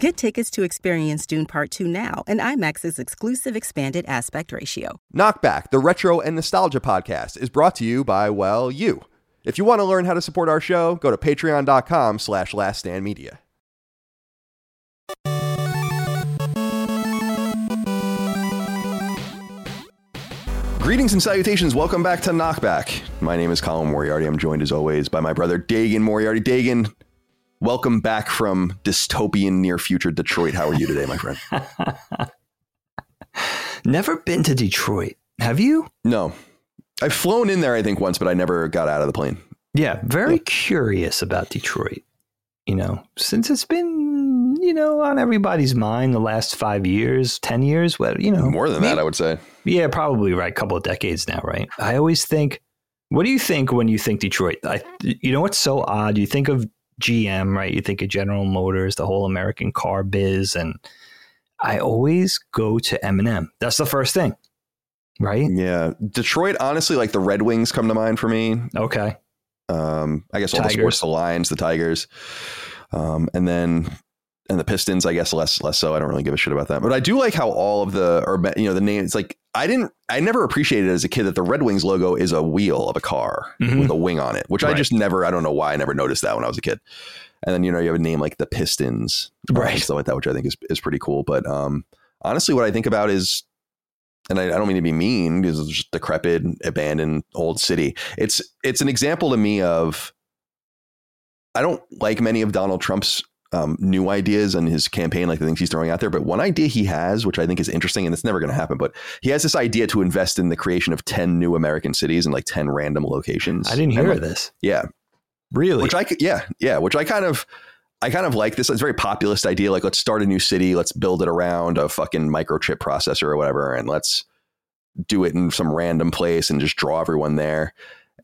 Get tickets to experience Dune Part 2 now and IMAX's exclusive expanded aspect ratio. Knockback, the retro and nostalgia podcast, is brought to you by, well, you. If you want to learn how to support our show, go to patreon.com slash laststandmedia. Greetings and salutations. Welcome back to Knockback. My name is Colin Moriarty. I'm joined as always by my brother Dagan Moriarty. Dagan, welcome back from dystopian near future Detroit. How are you today, my friend? Never been to Detroit. Have you? No. I've flown in there, I think, once, but I never got out of the plane. Yeah, very yeah. curious about Detroit. You know, since it's been, you know, on everybody's mind the last five years, 10 years, what, you know. More than maybe, that, I would say. Yeah, probably right. A couple of decades now, right? I always think, what do you think when you think Detroit? I, you know what's so odd? You think of GM, right? You think of General Motors, the whole American car biz, and I always go to Eminem. That's the first thing, right? Yeah, Detroit. Honestly, like the Red Wings come to mind for me. Okay. Um, I guess all Tigers. the sports, the Lions, the Tigers, um, and then and the Pistons, I guess less less so. I don't really give a shit about that. But I do like how all of the or you know the names like I didn't I never appreciated as a kid that the Red Wings logo is a wheel of a car mm-hmm. with a wing on it, which right. I just never I don't know why I never noticed that when I was a kid. And then you know you have a name like the Pistons, right? Stuff like that, which I think is is pretty cool. But um, honestly, what I think about is and I, I, don't mean to be mean because it's just decrepit, abandoned old city. It's it's an example to me of I don't like many of Donald Trump's um, new ideas and his campaign, like the things he's throwing out there. But one idea he has, which I think is interesting, and it's never going to happen, but he has this idea to invest in the creation of 10 new American cities and like 10 random locations. I didn't hear like, this. Yeah. Really? Which I, yeah, yeah, which I kind of, I kind of like this. It's a very populist idea. Like, let's start a new city. Let's build it around a fucking microchip processor or whatever. And let's do it in some random place and just draw everyone there.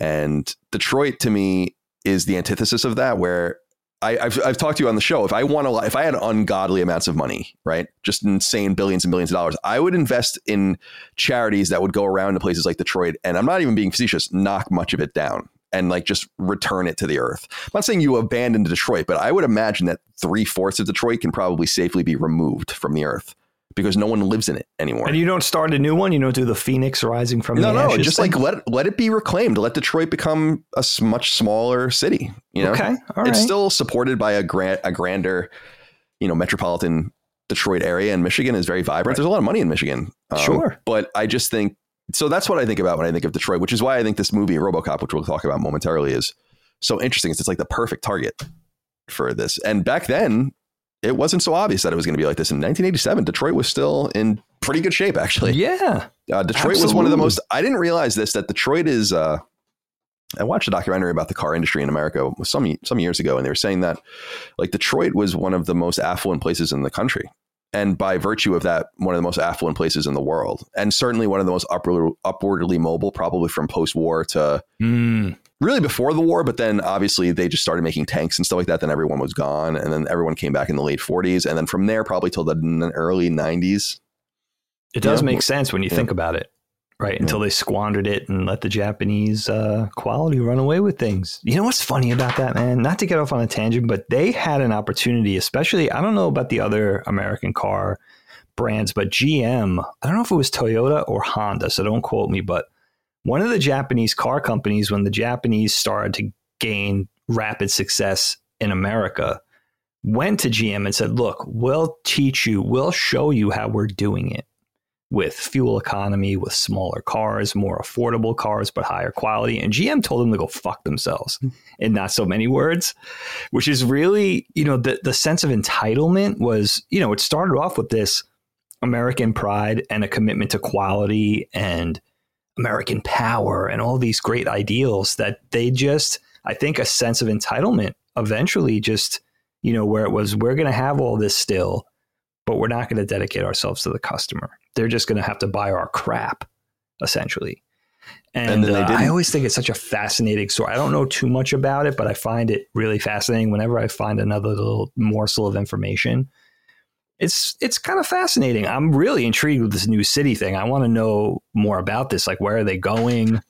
And Detroit to me is the antithesis of that, where I, have I've talked to you on the show. If I want to, if I had ungodly amounts of money, right, just insane billions and billions of dollars, I would invest in charities that would go around to places like Detroit. And I'm not even being facetious. Knock much of it down and like just return it to the earth. I'm not saying you abandon Detroit, but I would imagine that three fourths of Detroit can probably safely be removed from the earth because no one lives in it anymore. And you don't start a new one. You don't do the phoenix rising from the no, no. Just thing? like let let it be reclaimed. Let Detroit become a much smaller city. You know, okay, all right. It's still supported by a grand a grander, you know, metropolitan Detroit area, and Michigan is very vibrant. Right. There's a lot of money in Michigan. Um, sure, but I just think so. That's what I think about when I think of Detroit, which is why I think this movie RoboCop, which we'll talk about momentarily, is so interesting. It's, it's like the perfect target for this. And back then, it wasn't so obvious that it was going to be like this. In 1987, Detroit was still in pretty good shape, actually. Yeah. Uh, Detroit absolutely. was one of the most, I didn't realize this, that Detroit is, uh, I watched a documentary about the car industry in America some some years ago, and they were saying that like Detroit was one of the most affluent places in the country, and by virtue of that, one of the most affluent places in the world, and certainly one of the most upward, upwardly mobile, probably from post war to mm really before the war, but then obviously they just started making tanks and stuff like that. Then everyone was gone, and then everyone came back in the late 40s, and then from there probably till the early 90s. It does make sense when you yeah. think about it, right? Yeah. Until they squandered it and let the Japanese uh, quality run away with things. You know what's funny about that, man? Not to get off on a tangent, but they had an opportunity, especially. I don't know about the other American car brands, but GM. I don't know if it was Toyota or Honda, so don't quote me, but one of the Japanese car companies, when the Japanese started to gain rapid success in America, went to GM and said, Look, we'll teach you, we'll show you how we're doing it with fuel economy, with smaller cars, more affordable cars, but higher quality. And GM told them to go fuck themselves in not so many words, which is really, you know, the, the sense of entitlement was, you know, it started off with this American pride and a commitment to quality and American power and all these great ideals that they just, I think, a sense of entitlement eventually just, you know, where it was, we're going to have all this still, but we're not going to dedicate ourselves to the customer. They're just going to have to buy our crap. essentially. And, and uh, I always think it's such a fascinating story. I don't know too much about it, but I find it really fascinating whenever I find another little morsel of information. It's it's kind of fascinating. I'm really intrigued with this new city thing. I want to know more about this. Like, where are they going?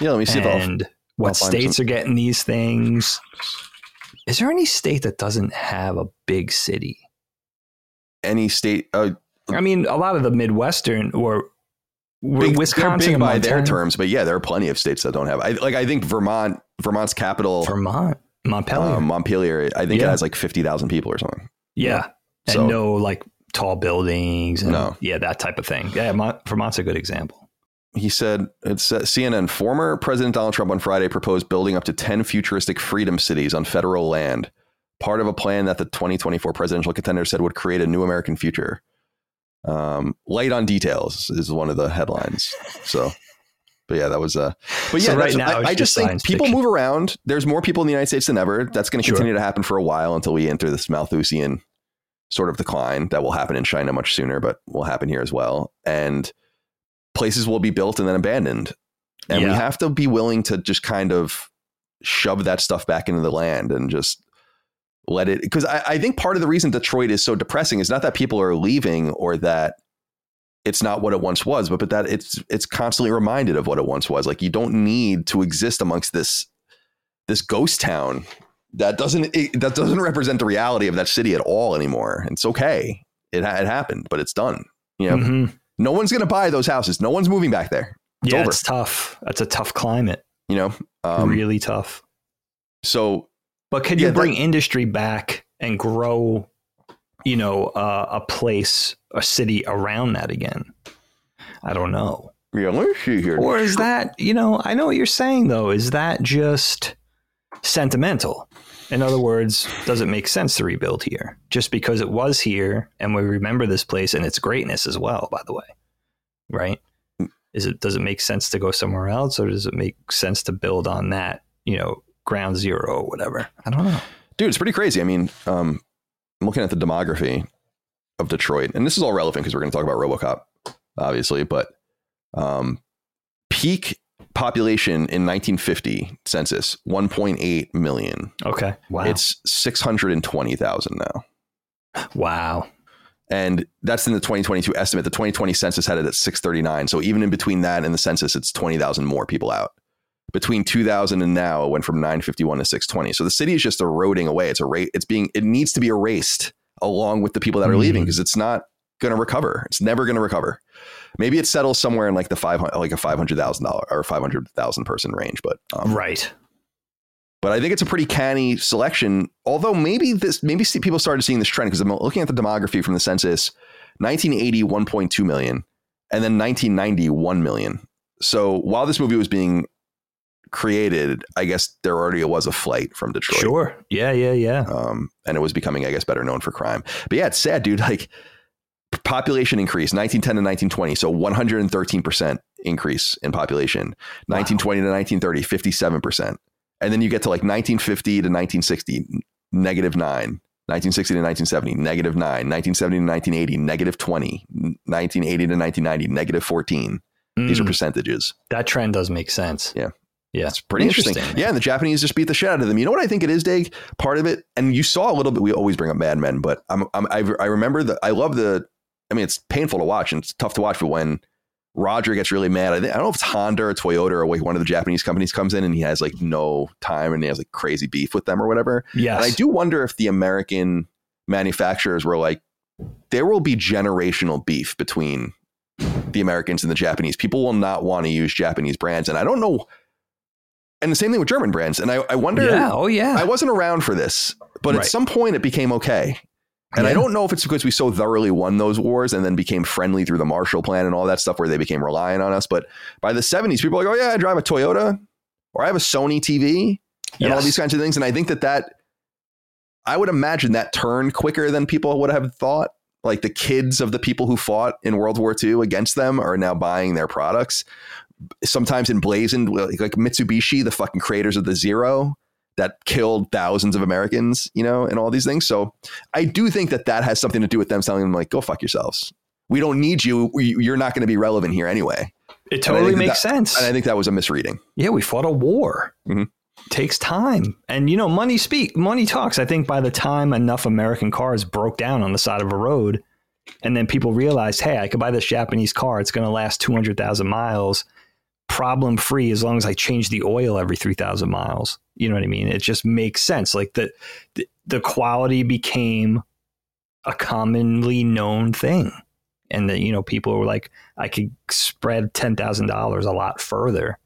Yeah, let me see. And what states some. are getting these things? Is there any state that doesn't have a big city? Any state? Uh, I mean, a lot of the Midwestern or big, Wisconsin big by their terms, but yeah, there are plenty of states that don't have. I like. I think Vermont, Vermont's capital, Vermont, Montpelier, um, Montpelier. I think yeah. it has like fifty thousand people or something. Yeah, and so, no like tall buildings. And, no, yeah, that type of thing. Yeah, Vermont's a good example. He said it's uh, CNN. Former President Donald Trump on Friday proposed building up to ten futuristic freedom cities on federal land, part of a plan that the 2024 presidential contender said would create a new American future. Um, light on details is one of the headlines. So, but yeah, that was uh But yeah, so right now I, I just think people fiction. move around. There's more people in the United States than ever. That's going to continue to happen for a while until we enter this Malthusian sort of decline that will happen in China much sooner, but will happen here as well. And places will be built and then abandoned. And yeah. we have to be willing to just kind of shove that stuff back into the land and just let it because I, I think part of the reason Detroit is so depressing is not that people are leaving or that it's not what it once was, but but that it's it's constantly reminded of what it once was. Like you don't need to exist amongst this this ghost town that doesn't it, that doesn't represent the reality of that city at all anymore. It's okay. It it happened, but it's done. You know, mm-hmm. no one's going to buy those houses. No one's moving back there. It's yeah, over. it's tough. That's a tough climate. You know, um, really tough. So but could yeah, you bring that, industry back and grow, you know, uh, a place, a city around that again? I don't know. Yeah, let me see here. Or is that, you know, I know what you're saying though. Is that just sentimental? In other words, does it make sense to rebuild here just because it was here and we remember this place and its greatness as well, by the way? Right? Is it does it make sense to go somewhere else or does it make sense to build on that, you know, ground zero or whatever. I don't know. Dude, it's pretty crazy. I mean, um, I'm looking at the demography of Detroit, and this is all relevant because we're going to talk about RoboCop, obviously, but um, peak population in 1950 census 1.8 million. Okay. Wow. It's 620,000 now. Wow. And that's in the 2022 estimate. The 2020 census had it at 639. So even in between that and the census, it's 20,000 more people out between 2000 and now it went from 951 to 620 so the city is just eroding away it's a rate it's being it needs to be erased along with the people that are mm. leaving because it's not going to recover it's never going to recover maybe it settles somewhere in like the 500 like a $500000 or 500000 person range but um, right but I think it's a pretty canny selection. Although maybe this, maybe people started seeing this trend because I'm looking at the demography from the census. 1980, 1.2 million, and then 1990, 1 million. So while this movie was being created, I guess there already was a flight from Detroit. Sure. Yeah, yeah, yeah. Um, and it was becoming, I guess, better known for crime. But yeah, it's sad, dude. Like population increase 1910 to 1920 so 113% increase in population 1920 wow. to 1930 57% and then you get to like 1950 to 1960 negative 9 1960 to 1970 negative 9 1970 to 1980 negative 20 1980 to 1990 negative 14 mm. these are mm. percentages that trend does make sense yeah yeah, it's pretty interesting. interesting. Yeah, and the Japanese just beat the shit out of them. You know what I think it is, Dig? Part of it, and you saw a little bit. We always bring up Mad Men, but I'm, I'm I, I remember that. I love the. I mean, it's painful to watch and it's tough to watch, but when Roger gets really mad, I, think, I don't know if it's Honda or Toyota or like one of the Japanese companies comes in and he has like no time and he has like crazy beef with them or whatever. Yeah, I do wonder if the American manufacturers were like, there will be generational beef between the Americans and the Japanese. People will not want to use Japanese brands, and I don't know and the same thing with German brands. And I, I wonder. Yeah. Oh, yeah. I wasn't around for this, but right. at some point it became okay. And yeah. I don't know if it's because we so thoroughly won those wars and then became friendly through the Marshall Plan and all that stuff where they became reliant on us. But by the 70s, people are like, oh, yeah, I drive a Toyota or I have a Sony TV and yes. all these kinds of things. And I think that that, I would imagine that turned quicker than people would have thought. Like the kids of the people who fought in World War II against them are now buying their products sometimes emblazoned like Mitsubishi, the fucking creators of the Zero that killed thousands of Americans, you know, and all these things. So I do think that that has something to do with them telling them like, go fuck yourselves. We don't need you. You're not going to be relevant here anyway. It totally makes that, sense. And I think that was a misreading. Yeah, we fought a war. Mm-hmm. Takes time, and you know, money speak, money talks. I think by the time enough American cars broke down on the side of a road, and then people realized, hey, I could buy this Japanese car. It's going to last two hundred thousand miles, problem free, as long as I change the oil every three thousand miles. You know what I mean? It just makes sense. Like the the, the quality became a commonly known thing and that you know people were like i could spread $10000 a lot further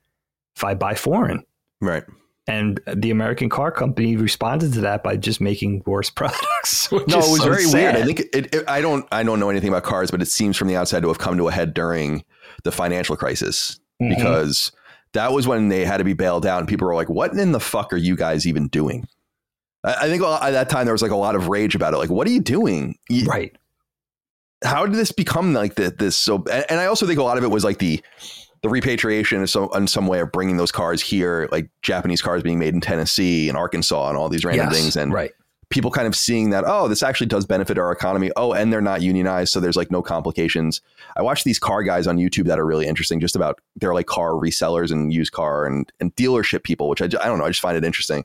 if i buy foreign right and the american car company responded to that by just making worse products no it was so very sad. weird i think it, it, i don't i don't know anything about cars but it seems from the outside to have come to a head during the financial crisis mm-hmm. because that was when they had to be bailed out and people were like what in the fuck are you guys even doing I think at that time there was like a lot of rage about it. Like, what are you doing? right how did this become like the, this? So, and I also think a lot of it was like the the repatriation in some, in some way of bringing those cars here, like Japanese cars being made in Tennessee and Arkansas and all these random yes, things, and right. People kind of seeing that oh, this actually does benefit our economy. Oh, and they're not unionized, so there's like no complications. I watch these car guys on YouTube that are really interesting, just about they're like car resellers and used car and and dealership people, which I I don't know, I just find it interesting,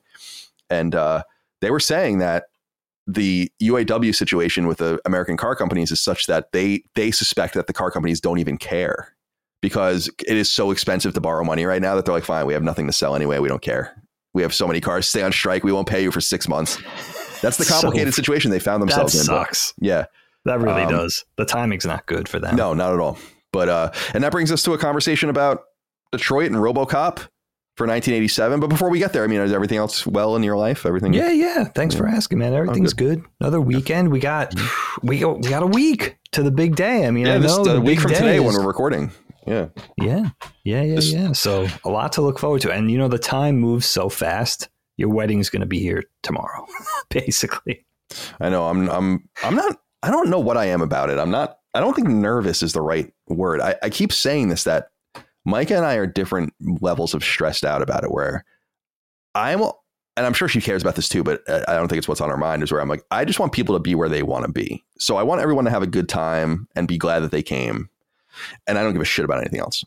and uh, they were saying that the UAW situation with the American car companies is such that they they suspect that the car companies don't even care because it is so expensive to borrow money right now that they're like, fine, we have nothing to sell anyway. We don't care. We have so many cars. Stay on strike. We won't pay you for six months. That's the complicated so, situation they found themselves that in. Sucks. But, yeah, that really um, does. The timing's not good for them. No, not at all. But uh, and that brings us to a conversation about Detroit and RoboCop for 1987. But before we get there, I mean, is everything else well in your life? Everything? Yeah, yeah. Thanks yeah. for asking, man. Everything's good. good. Another weekend. We got we got, we got a week to the big day. I mean, yeah, I this a week from today is, when we're recording. Yeah. Yeah. Yeah. Yeah. This, yeah. So a lot to look forward to. And you know, the time moves so fast. Your wedding is going to be here tomorrow, basically. I know. I'm. I'm. I'm not. I don't know what I am about it. I'm not. I don't think nervous is the right word. I, I keep saying this that Micah and I are different levels of stressed out about it. Where I'm, and I'm sure she cares about this too, but I don't think it's what's on her mind. Is where I'm like, I just want people to be where they want to be. So I want everyone to have a good time and be glad that they came, and I don't give a shit about anything else.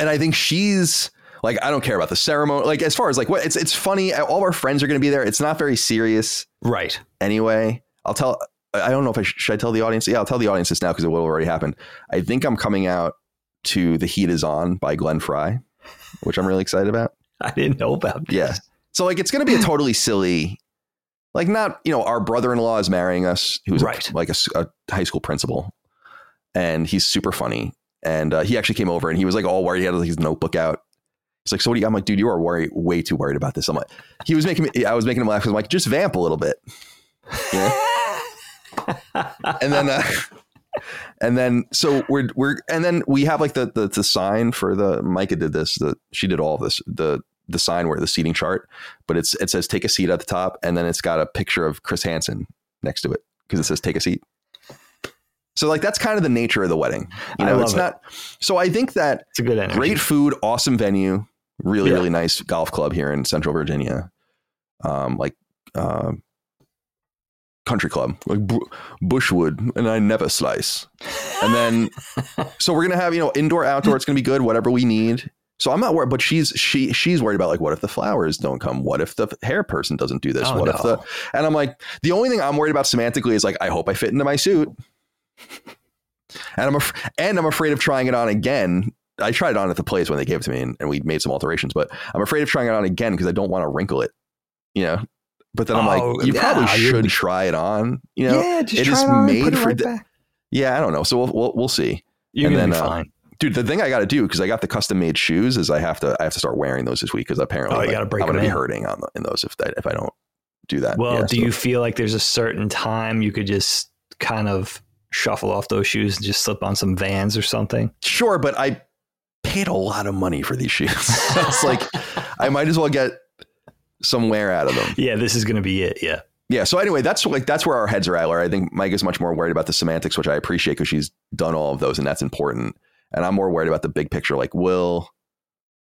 And I think she's like, I don't care about the ceremony. Like as far as like what it's it's funny. All our friends are going to be there. It's not very serious, right? Anyway, I'll tell. I don't know if I sh- should I tell the audience. Yeah, I'll tell the audience this now because it will already happen. I think I'm coming out to The Heat Is On by Glenn Frey, which I'm really excited about. I didn't know about this. Yeah. So like it's going to be a totally silly like not, you know, our brother-in-law is marrying us who's right. a, like a, a, high school principal and he's super funny and uh, he actually came over and he was like all worried he had like, his notebook out. He's like, so what do you, I'm like, dude, you are worried, way too worried about this. I'm like, he was making me, I was making him laugh I'm like, just vamp a little bit. Yeah. and then, uh, and then so we're we're and then we have like the, the the sign for the Micah did this the she did all of this the the sign where the seating chart but it's it says take a seat at the top and then it's got a picture of Chris Hansen next to it because it says take a seat. So like that's kind of the nature of the wedding. You know, it's it. not so I think that it's a good energy. great food, awesome venue, really, yeah. really nice golf club here in Central Virginia. Um, like uh, country club, like Bushwood, and I never slice. And then, so we're gonna have you know indoor, outdoor. It's gonna be good, whatever we need. So I'm not worried, but she's she she's worried about like what if the flowers don't come? What if the hair person doesn't do this? Oh, what no. if the and I'm like the only thing I'm worried about semantically is like I hope I fit into my suit. And I'm af- and I'm afraid of trying it on again. I tried it on at the place when they gave it to me, and, and we made some alterations. But I'm afraid of trying it on again because I don't want to wrinkle it. You know, but then I'm like, oh, you yeah, probably should try it on. You know, yeah, just it is on, made for. Right th- yeah, I don't know. So we'll we'll, we'll see. You're and gonna then, be uh, fine. dude, the thing I got to do because I got the custom made shoes is I have to I have to start wearing those this week because apparently oh, like, I'm going to be hurting on the, in those if that if I don't do that. Well, yeah, do so. you feel like there's a certain time you could just kind of shuffle off those shoes and just slip on some Vans or something? Sure, but I paid a lot of money for these shoes. it's like I might as well get some wear out of them. Yeah, this is going to be it. Yeah. Yeah. So anyway, that's like that's where our heads are at. Where I think Mike is much more worried about the semantics, which I appreciate because she's done all of those, and that's important. And I'm more worried about the big picture. Like, will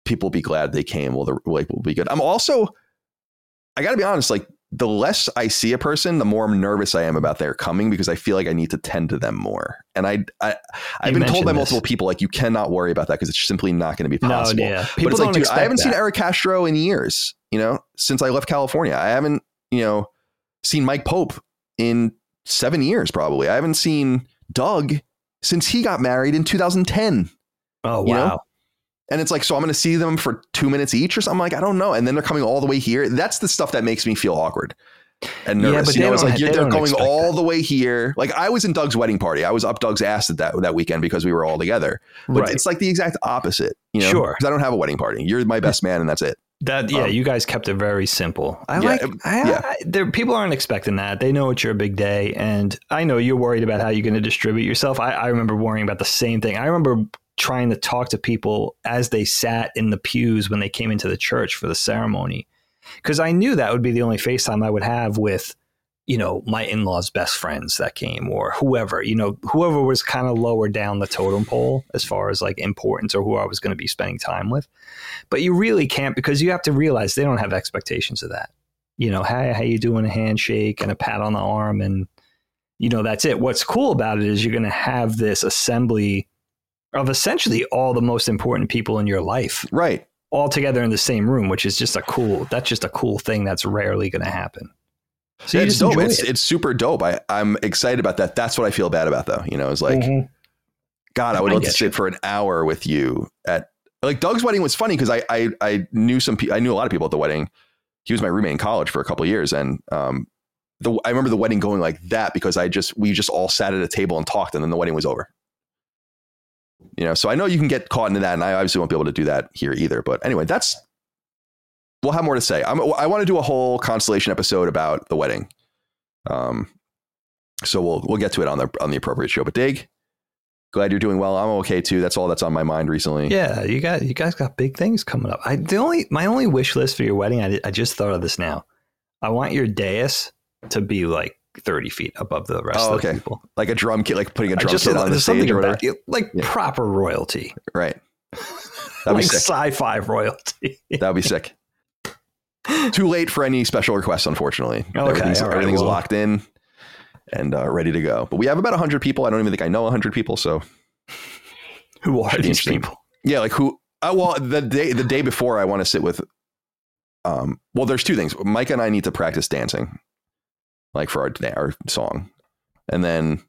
people be glad they came? Will the like will be good? I'm also, I got to be honest. Like, the less I see a person, the more nervous I am about their coming because I feel like I need to tend to them more. And I, I I've been told by multiple people like you cannot worry about that because it's simply not going to be possible. No, yeah. People but it's like, dude, I haven't that. seen Eric Castro in years. You know, since I left California, I haven't you know seen Mike Pope in seven years probably. I haven't seen Doug since he got married in 2010. Oh wow. Know? And it's like, so I'm going to see them for two minutes each or something. I'm like, I don't know. And then they're coming all the way here. That's the stuff that makes me feel awkward and nervous. Yeah, but you know, it's like you're, they're going all that. the way here. Like I was in Doug's wedding party. I was up Doug's ass at that that weekend because we were all together. But right. it's like the exact opposite. You know, sure. Because I don't have a wedding party. You're my best man, and that's it. That yeah, um, you guys kept it very simple. I yeah, like. I, yeah. I, there, people aren't expecting that. They know it's your big day, and I know you're worried about how you're going to distribute yourself. I, I remember worrying about the same thing. I remember trying to talk to people as they sat in the pews when they came into the church for the ceremony. Because I knew that would be the only FaceTime I would have with, you know, my in law's best friends that came or whoever, you know, whoever was kind of lower down the totem pole as far as like importance or who I was going to be spending time with. But you really can't because you have to realize they don't have expectations of that. You know, hey, how you doing? A handshake and a pat on the arm and you know, that's it. What's cool about it is you're going to have this assembly of essentially all the most important people in your life. Right. All together in the same room, which is just a cool, that's just a cool thing that's rarely going to happen. So yeah, it's dope. It's, it. it's super dope. I, I'm excited about that. That's what I feel bad about though. You know, it's like, mm-hmm. God, I would I love to sit you. for an hour with you at like Doug's wedding was funny because I, I, I knew some people, I knew a lot of people at the wedding. He was my roommate in college for a couple years. And, um, the, I remember the wedding going like that because I just, we just all sat at a table and talked and then the wedding was over. You know, so I know you can get caught into that, and I obviously won't be able to do that here either. But anyway, that's we'll have more to say. I'm, I want to do a whole constellation episode about the wedding. Um, so we'll we'll get to it on the on the appropriate show. But Dig, glad you're doing well. I'm okay too. That's all that's on my mind recently. Yeah, you got you guys got big things coming up. I the only my only wish list for your wedding. I I just thought of this now. I want your dais to be like 30 feet above the rest oh, of the people. Like a drum kit, like putting a drum just, kit on the stage or whatever. like yeah. proper royalty. Right. That'd like sci-fi royalty. That'd be sick. Too late for any special requests, unfortunately. Okay, everything's, right, everything's well. locked in and uh, ready to go. But we have about 100 people. I don't even think I know 100 people. So who are these people? Yeah, like who? Uh, well, the day the day before, I want to sit with. Um, well, there's two things. Mike and I need to practice dancing like for our our song, and then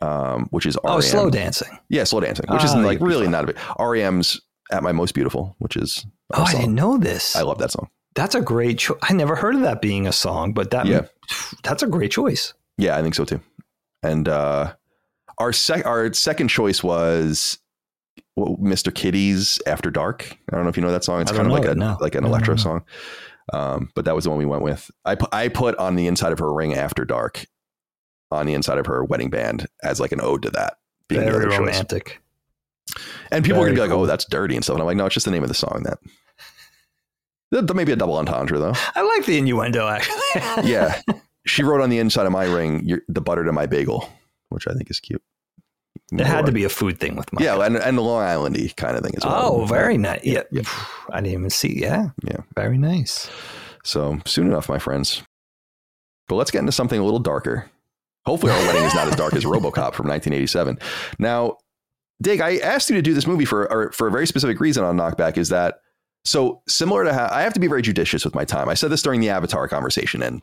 um, which is REM. oh slow dancing. Yeah, slow dancing, which is oh, like really not a bit. REM's at my most beautiful, which is oh, I didn't know this. I love that song. That's a great choice. I never heard of that being a song, but that yeah. that's a great choice. Yeah, I think so too. And uh, our sec- our second choice was Mr. Kitty's After Dark. I don't know if you know that song. It's kind of like a no. like an electro song. Um, but that was the one we went with. I, I put on the inside of her ring after dark on the inside of her wedding band as like an ode to that. Being Very romantic. And people Very are gonna be like, "Oh, that's dirty" and stuff. And I'm like, "No, it's just the name of the song." That that may be a double entendre though. I like the innuendo actually. yeah, she wrote on the inside of my ring, "The butter to my bagel," which I think is cute. There had to be a food thing with Mike. Yeah, and, and the Long Islandy kind of thing as well. Oh, very nice. Yeah. yeah. I didn't even see. Yeah. Yeah. Very nice. So soon enough, my friends. But let's get into something a little darker. Hopefully, our wedding is not as dark as RoboCop from 1987. Now, Dig, I asked you to do this movie for for a very specific reason on Knockback. Is that so similar to how I have to be very judicious with my time. I said this during the Avatar conversation, and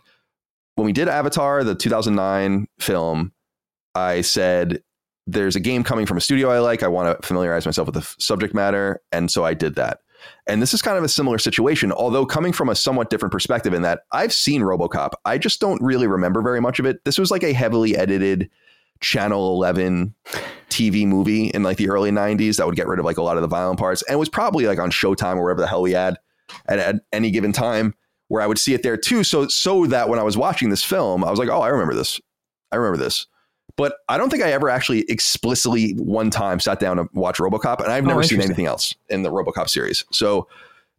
when we did Avatar, the 2009 film, I said there's a game coming from a studio I like. I want to familiarize myself with the f- subject matter. And so I did that. And this is kind of a similar situation, although coming from a somewhat different perspective in that I've seen Robocop. I just don't really remember very much of it. This was like a heavily edited Channel 11 TV movie in like the early 90s that would get rid of like a lot of the violent parts and was probably like on Showtime or wherever the hell we had at, at any given time where I would see it there too. So so that when I was watching this film, I was like, oh, I remember this. I remember this. But I don't think I ever actually explicitly one time sat down to watch RoboCop, and I've oh, never oh, seen anything else in the RoboCop series. So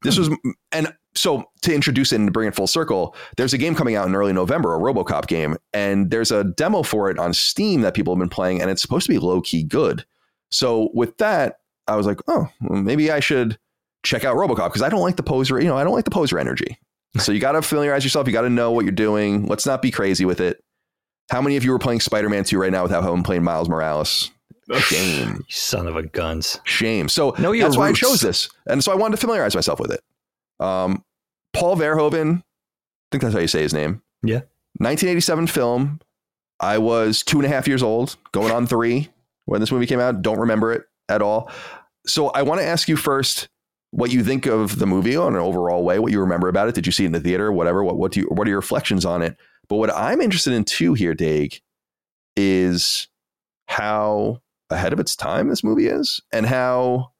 this was, hmm. and so to introduce it and bring it full circle, there's a game coming out in early November, a RoboCop game, and there's a demo for it on Steam that people have been playing, and it's supposed to be low key good. So with that, I was like, oh, well, maybe I should check out RoboCop because I don't like the poser. You know, I don't like the poser energy. So you got to familiarize yourself. You got to know what you're doing. Let's not be crazy with it. How many of you are playing Spider-Man 2 right now without having played Miles Morales? Shame. son of a guns. Shame. So no, that's roots. why I chose this. And so I wanted to familiarize myself with it. Um, Paul Verhoeven, I think that's how you say his name. Yeah. 1987 film. I was two and a half years old, going on three when this movie came out. Don't remember it at all. So I want to ask you first what you think of the movie on an overall way, what you remember about it. Did you see it in the theater? Whatever. What what do you what are your reflections on it? But what I'm interested in too here, Dave, is how ahead of its time this movie is and how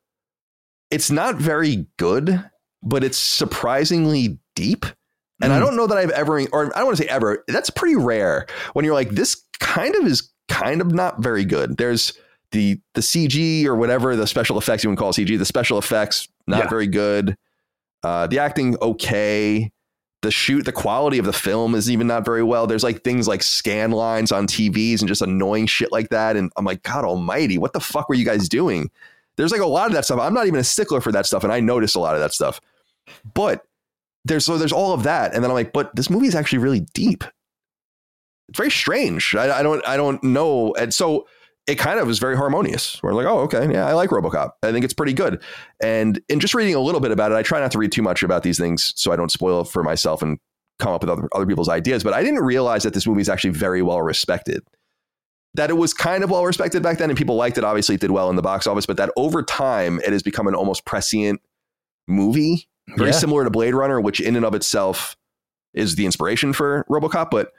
it's not very good, but it's surprisingly deep. And mm. I don't know that I've ever, or I don't want to say ever, that's pretty rare when you're like, this kind of is kind of not very good. There's the the CG or whatever the special effects you would call CG, the special effects not yeah. very good. Uh, the acting okay. The shoot, the quality of the film is even not very well. There's like things like scan lines on TVs and just annoying shit like that. And I'm like, God Almighty, what the fuck were you guys doing? There's like a lot of that stuff. I'm not even a stickler for that stuff, and I noticed a lot of that stuff. But there's so there's all of that, and then I'm like, but this movie is actually really deep. It's very strange. I, I don't I don't know, and so it kind of is very harmonious. We're like, oh, okay, yeah, I like RoboCop. I think it's pretty good. And in just reading a little bit about it, I try not to read too much about these things so I don't spoil it for myself and come up with other, other people's ideas. But I didn't realize that this movie is actually very well respected. That it was kind of well respected back then, and people liked it. Obviously, it did well in the box office, but that over time it has become an almost prescient movie, very yeah. similar to Blade Runner, which in and of itself is the inspiration for RoboCop. But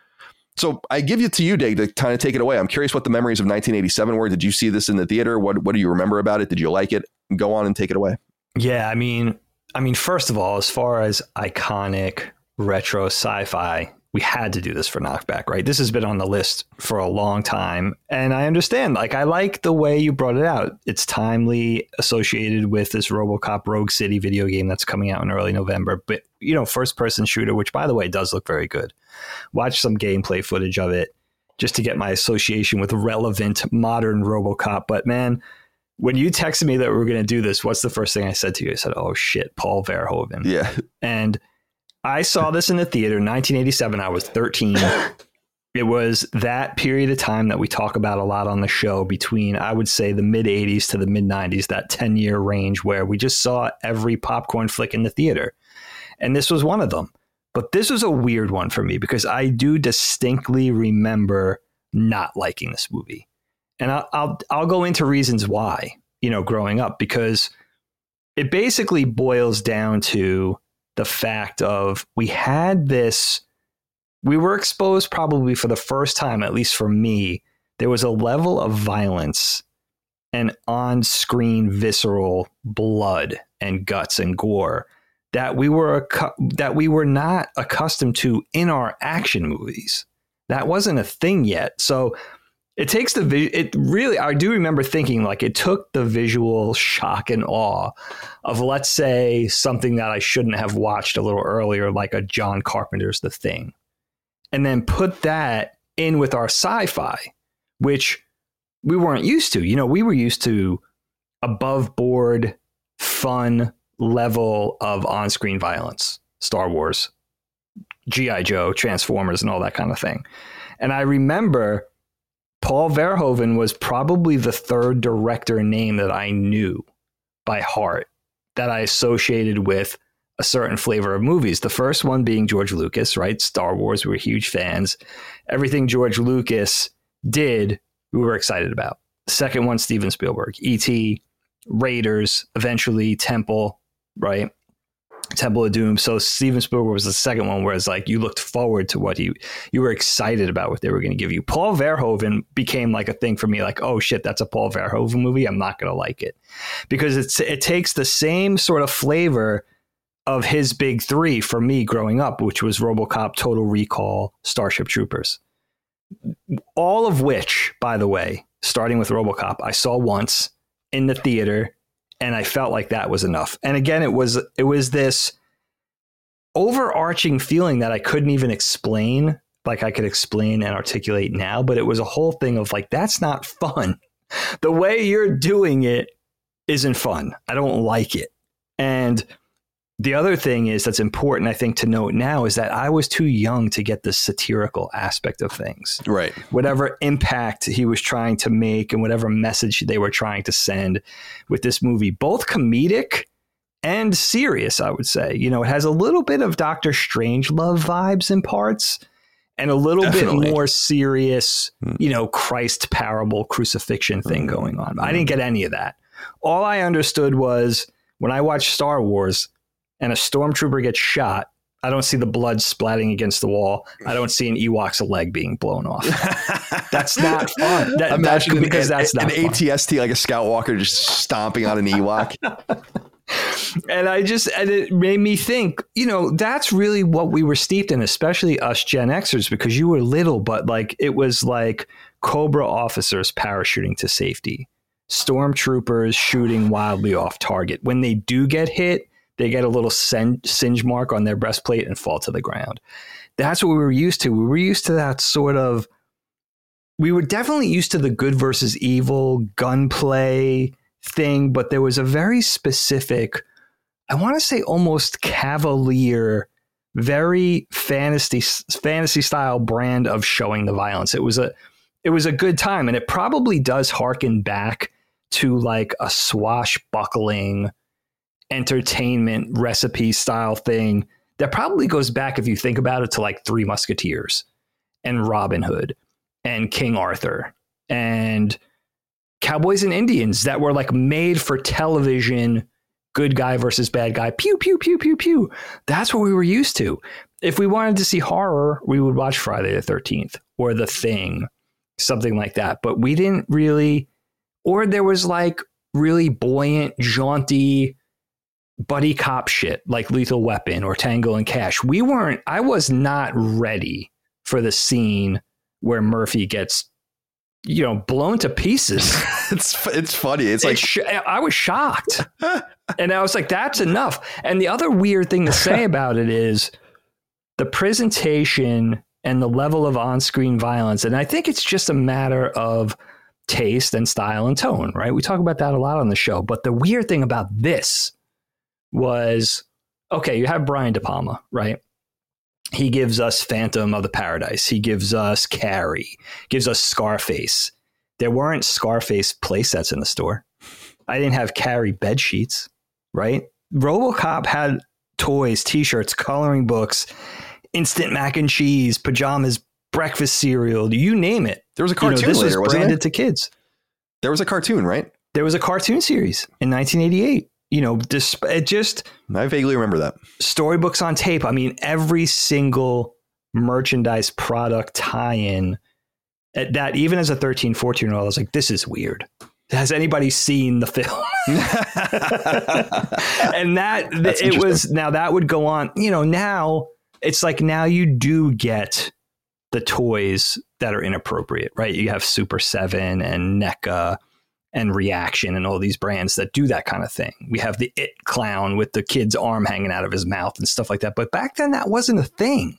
so I give it to you, Dave, to kind of take it away. I'm curious what the memories of 1987 were. Did you see this in the theater? What What do you remember about it? Did you like it? Go on and take it away. Yeah, I mean, I mean, first of all, as far as iconic retro sci-fi, we had to do this for knockback, right? This has been on the list for a long time. And I understand, like, I like the way you brought it out. It's timely associated with this Robocop Rogue City video game that's coming out in early November. But, you know, first person shooter, which by the way does look very good. Watch some gameplay footage of it just to get my association with relevant modern Robocop. But man, when you texted me that we were going to do this, what's the first thing I said to you? I said, "Oh shit, Paul Verhoeven." Yeah. And I saw this in the theater in 1987. I was 13. it was that period of time that we talk about a lot on the show between, I would say, the mid 80s to the mid 90s, that 10 year range where we just saw every popcorn flick in the theater. And this was one of them. But this was a weird one for me because I do distinctly remember not liking this movie. And I'll, I'll, I'll go into reasons why, you know, growing up, because it basically boils down to the fact of we had this we were exposed probably for the first time at least for me there was a level of violence and on-screen visceral blood and guts and gore that we were that we were not accustomed to in our action movies. That wasn't a thing yet. So it takes the it really I do remember thinking like it took the visual shock and awe of let's say something that I shouldn't have watched a little earlier like a John Carpenter's The Thing. And then put that in with our sci-fi which we weren't used to. You know we were used to above board fun level of on-screen violence Star Wars GI Joe Transformers and all that kind of thing. And I remember Paul Verhoeven was probably the third director name that I knew by heart that I associated with a certain flavor of movies. The first one being George Lucas, right? Star Wars, we were huge fans. Everything George Lucas did, we were excited about. Second one, Steven Spielberg, E.T., Raiders, eventually Temple, right? Temple of Doom. So Steven Spielberg was the second one, whereas like you looked forward to what he, you were excited about what they were going to give you. Paul Verhoeven became like a thing for me. Like, oh shit, that's a Paul Verhoeven movie. I'm not going to like it because it's it takes the same sort of flavor of his big three for me growing up, which was RoboCop, Total Recall, Starship Troopers. All of which, by the way, starting with RoboCop, I saw once in the theater and I felt like that was enough. And again, it was it was this overarching feeling that I couldn't even explain, like I could explain and articulate now, but it was a whole thing of like that's not fun. The way you're doing it isn't fun. I don't like it. And the other thing is that's important, I think, to note now is that I was too young to get the satirical aspect of things. Right. Whatever impact he was trying to make and whatever message they were trying to send with this movie, both comedic and serious, I would say. You know, it has a little bit of Doctor Strangelove vibes in parts and a little Definitely. bit more serious, hmm. you know, Christ parable crucifixion thing mm. going on. I didn't get any of that. All I understood was when I watched Star Wars, and a stormtrooper gets shot, I don't see the blood splatting against the wall. I don't see an Ewok's leg being blown off. that's not fun. That, Imagine that's, because an, that's not an. ATST like a Scout Walker just stomping on an Ewok. and I just and it made me think, you know, that's really what we were steeped in, especially us Gen Xers, because you were little, but like it was like Cobra officers parachuting to safety, stormtroopers shooting wildly off target. When they do get hit, they get a little singe mark on their breastplate and fall to the ground. That's what we were used to. We were used to that sort of. We were definitely used to the good versus evil gunplay thing, but there was a very specific, I want to say almost cavalier, very fantasy fantasy style brand of showing the violence. It was a it was a good time, and it probably does harken back to like a swashbuckling entertainment recipe style thing that probably goes back, if you think about it, to like Three Musketeers and Robin Hood and King Arthur and Cowboys and Indians that were like made for television, good guy versus bad guy, pew, pew, pew, pew, pew. That's what we were used to. If we wanted to see horror, we would watch Friday the 13th or The Thing, something like that. But we didn't really, or there was like really buoyant, jaunty, buddy cop shit like Lethal Weapon or Tango and Cash. We weren't, I was not ready for the scene where Murphy gets, you know, blown to pieces. it's it's funny. It's like sh- I was shocked, and I was like, "That's enough." And the other weird thing to say about it is the presentation and the level of on-screen violence. And I think it's just a matter of taste and style and tone, right? We talk about that a lot on the show. But the weird thing about this was okay, you have Brian De Palma, right? He gives us Phantom of the Paradise. He gives us Carrie, gives us Scarface. There weren't Scarface playsets in the store. I didn't have Carrie bed sheets, right? Robocop had toys, t-shirts, coloring books, instant mac and cheese, pajamas, breakfast cereal, you name it. There was a cartoon you know, this later, was branded to kids. There was a cartoon, right? There was a cartoon series in 1988 you know, disp- it just. I vaguely remember that. Storybooks on tape. I mean, every single merchandise product tie in eh, that, even as a 13, 14 year old, I was like, this is weird. Has anybody seen the film? and that, That's it was, now that would go on, you know, now it's like now you do get the toys that are inappropriate, right? You have Super 7 and NECA and reaction and all these brands that do that kind of thing. We have the it clown with the kid's arm hanging out of his mouth and stuff like that. But back then that wasn't a thing.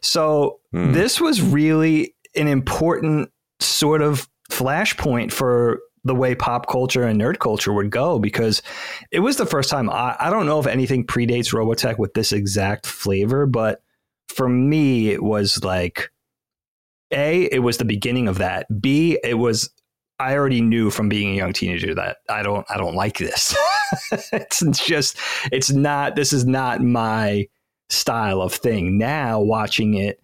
So mm. this was really an important sort of flashpoint for the way pop culture and nerd culture would go because it was the first time I, I don't know if anything predates Robotech with this exact flavor, but for me it was like a, it was the beginning of that. B, it was I already knew from being a young teenager that I don't I don't like this. it's just it's not this is not my style of thing. Now watching it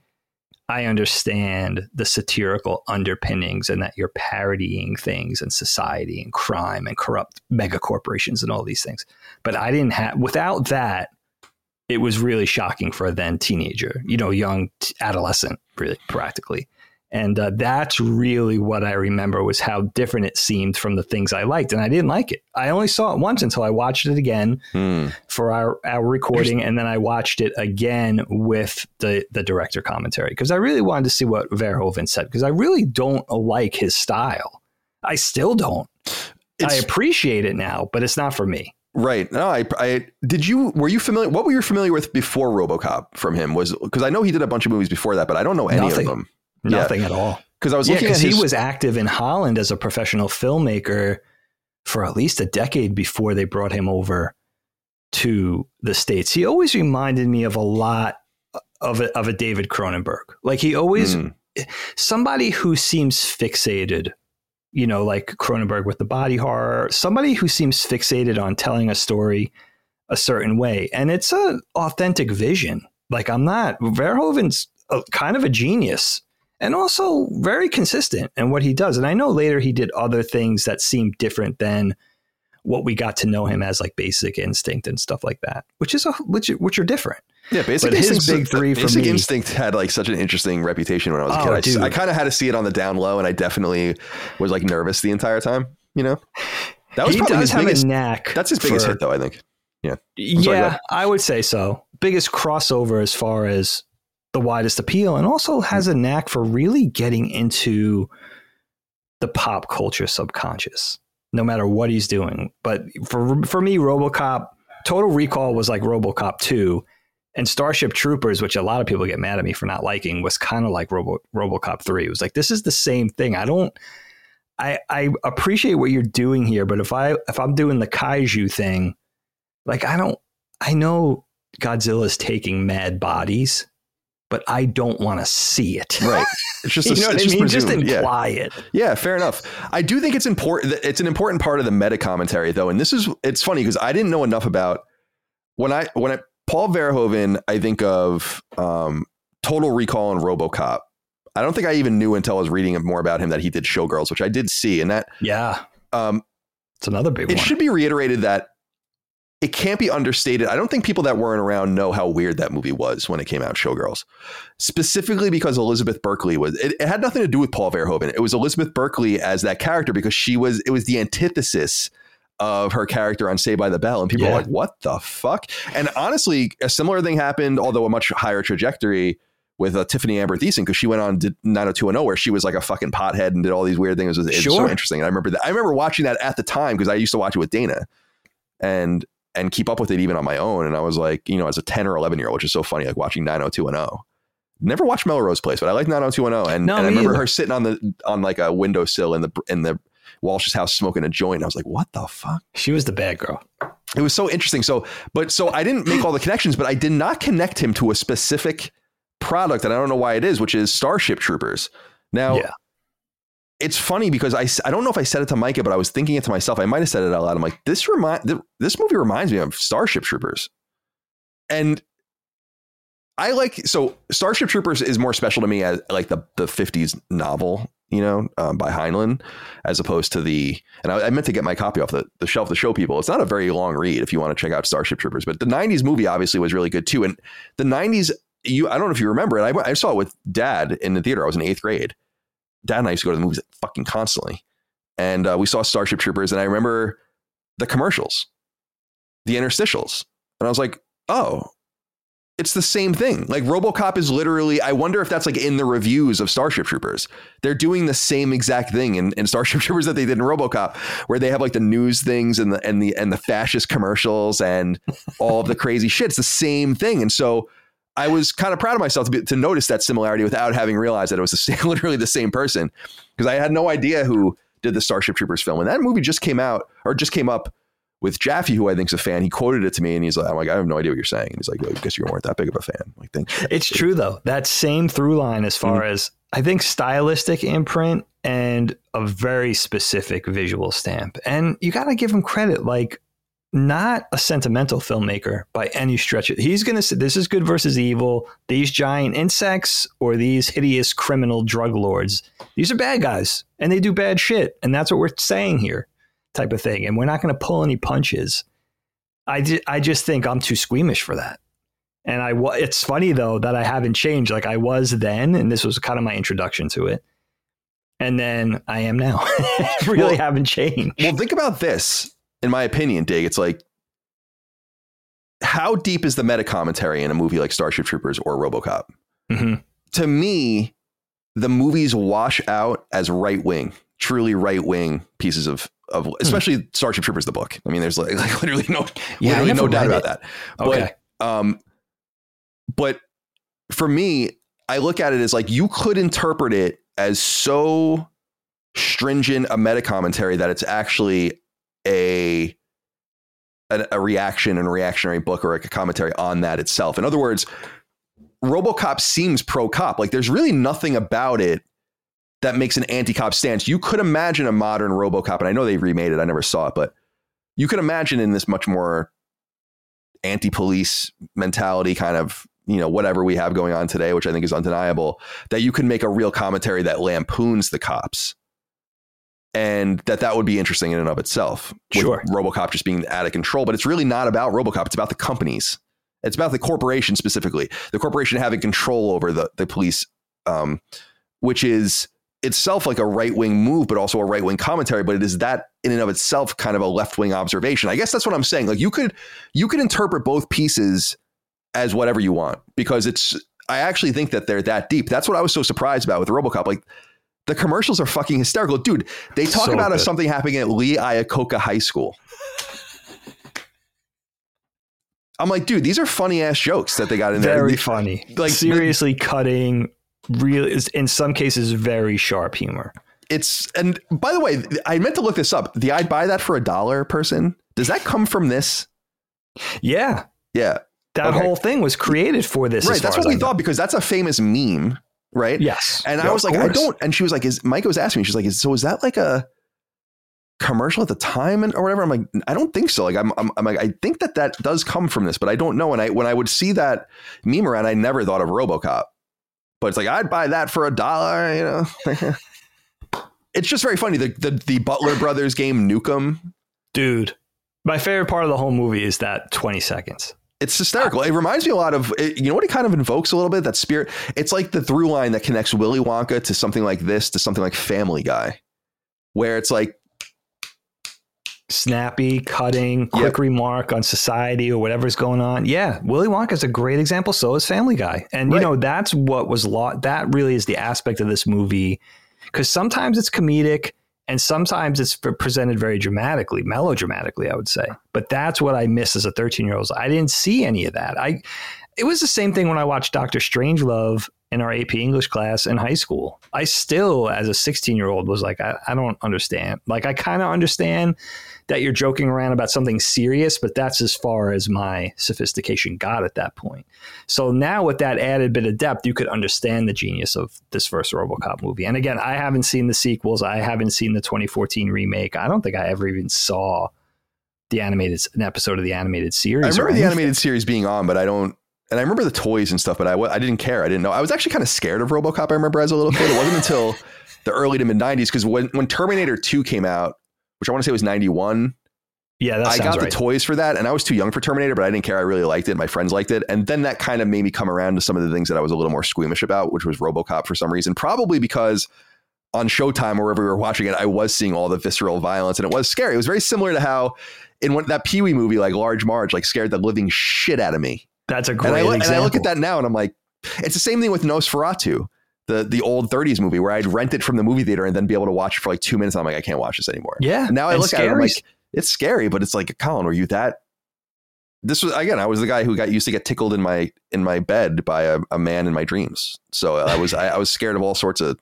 I understand the satirical underpinnings and that you're parodying things and society and crime and corrupt mega corporations and all these things. But I didn't have without that it was really shocking for a then teenager, you know, young t- adolescent, really practically. And uh, that's really what I remember was how different it seemed from the things I liked. And I didn't like it. I only saw it once until I watched it again mm. for our, our recording. And then I watched it again with the, the director commentary because I really wanted to see what Verhoeven said because I really don't like his style. I still don't. It's, I appreciate it now, but it's not for me. Right. No, I, I did you were you familiar what were you familiar with before RoboCop from him was because I know he did a bunch of movies before that, but I don't know any Nothing. of them. Nothing yeah. at all. Because I was looking yeah, because his... he was active in Holland as a professional filmmaker for at least a decade before they brought him over to the states. He always reminded me of a lot of a, of a David Cronenberg. Like he always mm. somebody who seems fixated, you know, like Cronenberg with the body horror. Somebody who seems fixated on telling a story a certain way, and it's a authentic vision. Like I'm not Verhoeven's a, kind of a genius and also very consistent in what he does. And I know later he did other things that seem different than what we got to know him as, like Basic Instinct and stuff like that, which is a which which are different. Yeah, Basic Instinct. Big three for Basic me, Instinct had like such an interesting reputation when I was a oh, kid. I, I kind of had to see it on the down low, and I definitely was like nervous the entire time. You know, that was he probably his biggest knack. That's his biggest for, hit, though. I think. Yeah. I'm yeah, sorry, I would say so. Biggest crossover as far as the widest appeal and also has a knack for really getting into the pop culture subconscious no matter what he's doing. But for for me RoboCop Total Recall was like RoboCop 2 and Starship Troopers which a lot of people get mad at me for not liking was kind of like Robo, RoboCop 3 it was like this is the same thing. I don't I I appreciate what you're doing here but if I if I'm doing the kaiju thing like I don't I know Godzilla's taking mad bodies but I don't want to see it. Right. It's just, you know what I mean? Just, just imply yeah. it. Yeah, fair enough. I do think it's important. It's an important part of the meta commentary, though, and this is it's funny because I didn't know enough about when I when I Paul Verhoeven. I think of um, Total Recall and RoboCop. I don't think I even knew until I was reading more about him that he did Showgirls, which I did see, and that yeah, um, it's another big. It one. should be reiterated that it can't be understated. I don't think people that weren't around know how weird that movie was when it came out, Showgirls. Specifically because Elizabeth Berkley was it, it, had nothing to do with Paul Verhoeven. It was Elizabeth Berkley as that character because she was it was the antithesis of her character on Saved by the Bell. And people yeah. are like, what the fuck? And honestly, a similar thing happened, although a much higher trajectory with uh, Tiffani Amber Thiessen because she went on did 90210 where she was like a fucking pothead and did all these weird things. It was, it was sure. so interesting. And I remember that I remember watching that at the time because I used to watch it with Dana. And and keep up with it even on my own. And I was like, you know, as a 10 or 11 year old, which is so funny, like watching 90210. Never watched Melrose Place, but I like 90210. And, no, and I remember either. her sitting on the on like a windowsill in the in the Walsh's house smoking a joint. I was like, what the fuck? She was the bad girl. It was so interesting. So, but so I didn't make all the connections, but I did not connect him to a specific product, and I don't know why it is, which is Starship Troopers. Now, yeah it's funny because I, I don't know if I said it to Micah, but I was thinking it to myself. I might have said it out loud. I'm like, this remind this movie reminds me of Starship Troopers, and I like so Starship Troopers is more special to me as like the the 50s novel, you know, um, by Heinlein, as opposed to the and I, I, meant to get my copy off the, the shelf to show people. It's not a very long read if you want to check out Starship Troopers, but the 90s movie obviously was really good too. And the 90s, you I don't know if you remember it. I, I saw it with Dad in the theater. I was in eighth grade dad and I used to go to the movies fucking constantly. And uh, we saw Starship Troopers, and I remember the commercials, the interstitials. And I was like, oh, it's the same thing. Like Robocop is literally, I wonder if that's like in the reviews of Starship Troopers. They're doing the same exact thing in, in Starship Troopers that they did in Robocop, where they have like the news things and the and the and the fascist commercials and all of the crazy shit. It's the same thing. And so I was kind of proud of myself to, be, to notice that similarity without having realized that it was the same, literally the same person because I had no idea who did the Starship Troopers film. And that movie just came out or just came up with Jaffe, who I think's a fan. He quoted it to me and he's like, I'm like, I have no idea what you're saying. And he's like, well, I guess you weren't that big of a fan. I'm like, thanks. It's true though. That same through line as far mm-hmm. as I think stylistic imprint and a very specific visual stamp. And you got to give him credit. Like not a sentimental filmmaker by any stretch. He's going to say this is good versus evil. These giant insects or these hideous criminal drug lords. These are bad guys and they do bad shit. And that's what we're saying here, type of thing. And we're not going to pull any punches. I, di- I just think I'm too squeamish for that. And I it's funny though that I haven't changed like I was then. And this was kind of my introduction to it. And then I am now. really well, haven't changed. Well, think about this in my opinion, Dig, it's like how deep is the meta commentary in a movie like Starship Troopers or RoboCop? Mm-hmm. To me, the movies wash out as right wing, truly right wing pieces of of hmm. especially hmm. Starship Troopers the book. I mean, there's like, like literally no yeah, literally no doubt about that. Okay. But um but for me, I look at it as like you could interpret it as so stringent a meta commentary that it's actually a a, a reaction and reactionary book or a commentary on that itself. In other words, RoboCop seems pro cop. Like there's really nothing about it that makes an anti-cop stance. You could imagine a modern RoboCop, and I know they remade it. I never saw it, but you could imagine in this much more anti-police mentality kind of you know whatever we have going on today which i think is undeniable that you can make a real commentary that lampoons the cops and that that would be interesting in and of itself sure robocop just being out of control but it's really not about robocop it's about the companies it's about the corporation specifically the corporation having control over the, the police um, which is itself like a right wing move, but also a right wing commentary. But it is that in and of itself kind of a left wing observation. I guess that's what I'm saying. Like you could you could interpret both pieces as whatever you want because it's. I actually think that they're that deep. That's what I was so surprised about with RoboCop. Like the commercials are fucking hysterical, dude. They talk so about something happening at Lee Iacocca High School. I'm like, dude, these are funny ass jokes that they got in there. Very funny. Like seriously the, cutting really in some cases very sharp humor. It's and by the way, I meant to look this up. The I'd buy that for a dollar person. Does that come from this? Yeah. Yeah. That okay. whole thing was created for this. Right. That's what we thought because that's a famous meme, right? Yes. And I was like. I don't. And she was like, "Is Mike was asking me? She's like, is, so is that like a commercial at the time and or whatever?" I'm like, I don't think so. Like, I'm, I'm, I'm like, I think that that does come from this, but I don't know. And I when I would see that meme around, I never thought of RoboCop but it's like I'd buy that for a dollar, you know. it's just very funny. The, the the Butler brothers game Nukem, dude. My favorite part of the whole movie is that twenty seconds. It's hysterical. It reminds me a lot of you know what it kind of invokes a little bit that spirit. It's like the through line that connects Willy Wonka to something like this to something like Family Guy, where it's like snappy, cutting, quick yep. remark on society or whatever's going on. Yeah, Willy Wonka is a great example. So is Family Guy, and right. you know that's what was lot. That really is the aspect of this movie because sometimes it's comedic and sometimes it's presented very dramatically, melodramatically, I would say. But that's what I miss as a 13 year old. I didn't see any of that. I it was the same thing when I watched Doctor Strangelove in our AP English class in high school. I still, as a 16 year old, was like, I, I don't understand. Like, I kind of understand that you're joking around about something serious, but that's as far as my sophistication got at that point. So now, with that added bit of depth, you could understand the genius of this first Robocop movie. And again, I haven't seen the sequels, I haven't seen the 2014 remake. I don't think I ever even saw the animated an episode of the animated series. I remember the animated series being on, but I don't and I remember the toys and stuff, but I, I didn't care. I didn't know. I was actually kind of scared of RoboCop. I remember as a little kid. It wasn't until the early to mid '90s because when when Terminator 2 came out, which I want to say was '91. Yeah, that's right. I got right. the toys for that, and I was too young for Terminator, but I didn't care. I really liked it. My friends liked it, and then that kind of made me come around to some of the things that I was a little more squeamish about, which was RoboCop for some reason. Probably because on Showtime or wherever we were watching it, I was seeing all the visceral violence, and it was scary. It was very similar to how in one, that Pee Wee movie, like Large Marge, like scared the living shit out of me. That's a great and I, example. And I look at that now and I'm like, it's the same thing with Nosferatu, the the old 30s movie where I'd rent it from the movie theater and then be able to watch it for like two minutes. And I'm like, I can't watch this anymore. Yeah. And now I look at it, I'm like, it's scary, but it's like, Colin, were you that? This was again, I was the guy who got used to get tickled in my in my bed by a, a man in my dreams. So I was I, I was scared of all sorts of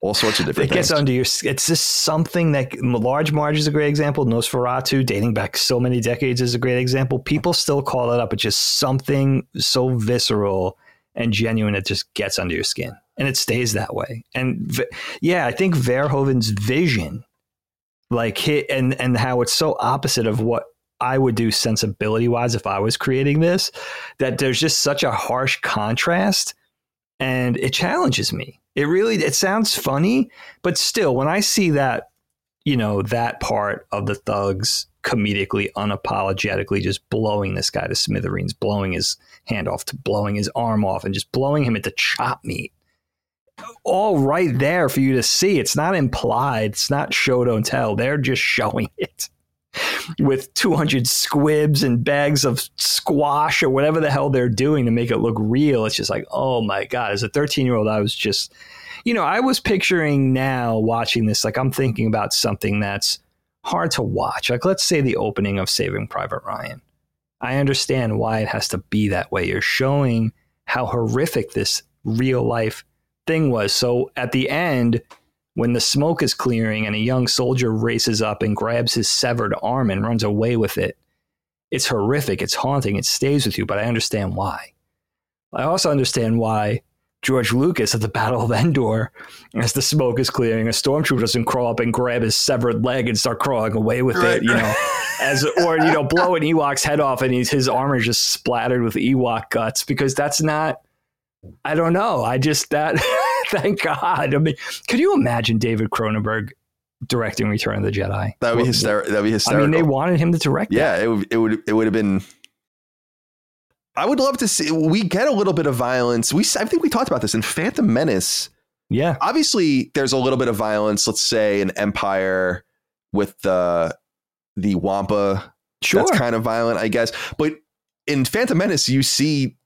all sorts of different. It gets under your. It's just something that Large Marge is a great example. Nosferatu, dating back so many decades, is a great example. People still call it up. It's just something so visceral and genuine. It just gets under your skin, and it stays that way. And yeah, I think Verhoeven's vision, like hit, and and how it's so opposite of what I would do sensibility wise if I was creating this, that there's just such a harsh contrast, and it challenges me it really it sounds funny, but still, when I see that, you know, that part of the thugs comedically, unapologetically just blowing this guy to smithereens, blowing his hand off, to blowing his arm off, and just blowing him into chop meat. All right there for you to see. It's not implied. It's not show don't tell. They're just showing it with 200 squibs and bags of squash or whatever the hell they're doing to make it look real. It's just like, oh my God. As a 13 year old, I was just, you know, I was picturing now watching this, like I'm thinking about something that's hard to watch. Like, let's say the opening of Saving Private Ryan. I understand why it has to be that way. You're showing how horrific this real life thing was. So at the end, when the smoke is clearing and a young soldier races up and grabs his severed arm and runs away with it it's horrific, it's haunting, it stays with you, but I understand why. I also understand why George Lucas at the Battle of Endor, as the smoke is clearing, a stormtrooper doesn't crawl up and grab his severed leg and start crawling away with right, it, you know, as or you know, blow an Ewok's head off and he's, his armor just splattered with Ewok guts because that's not. I don't know. I just that. thank God. I mean, could you imagine David Cronenberg directing Return of the Jedi? That would be hysterical. That would be hysterical. I mean, they wanted him to direct. Yeah, it would. It would. It would have been I would love to see. We get a little bit of violence. We I think we talked about this in Phantom Menace. Yeah. Obviously, there's a little bit of violence. Let's say in Empire with the the Wampa. Sure. That's kind of violent, I guess. But in Phantom Menace, you see.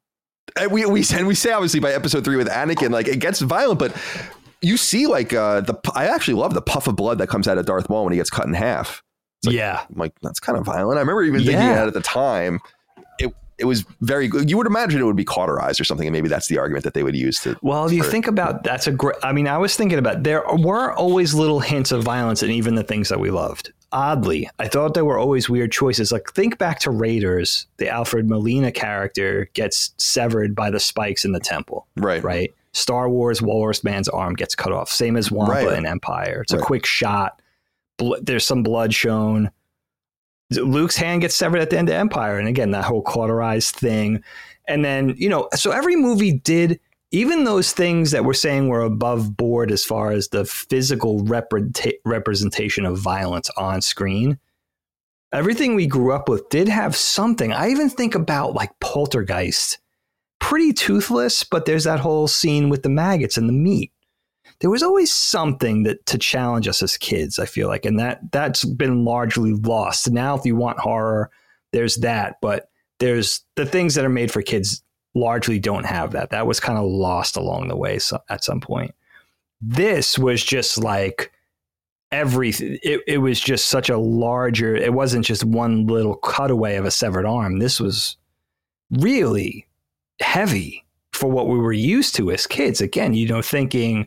We we and we say obviously by episode three with Anakin, like it gets violent, but you see like uh the I actually love the puff of blood that comes out of Darth Maul when he gets cut in half. Like, yeah, I'm like that's kind of violent. I remember even thinking yeah. that at the time it was very good. You would imagine it would be cauterized or something, and maybe that's the argument that they would use to. Well, you think about that's a great. I mean, I was thinking about there were always little hints of violence in even the things that we loved. Oddly, I thought there were always weird choices. Like think back to Raiders, the Alfred Molina character gets severed by the spikes in the temple. Right. Right. Star Wars Walrus Man's arm gets cut off. Same as Wampa right. in Empire. It's right. a quick shot. There's some blood shown Luke's hand gets severed at the end of Empire. And again, that whole cauterized thing. And then, you know, so every movie did, even those things that we're saying were above board as far as the physical representation of violence on screen, everything we grew up with did have something. I even think about like Poltergeist. Pretty toothless, but there's that whole scene with the maggots and the meat there was always something that to challenge us as kids. I feel like, and that that's been largely lost. Now, if you want horror, there's that, but there's the things that are made for kids largely don't have that. That was kind of lost along the way so, at some point. This was just like everything. It, it was just such a larger. It wasn't just one little cutaway of a severed arm. This was really heavy for what we were used to as kids. Again, you know, thinking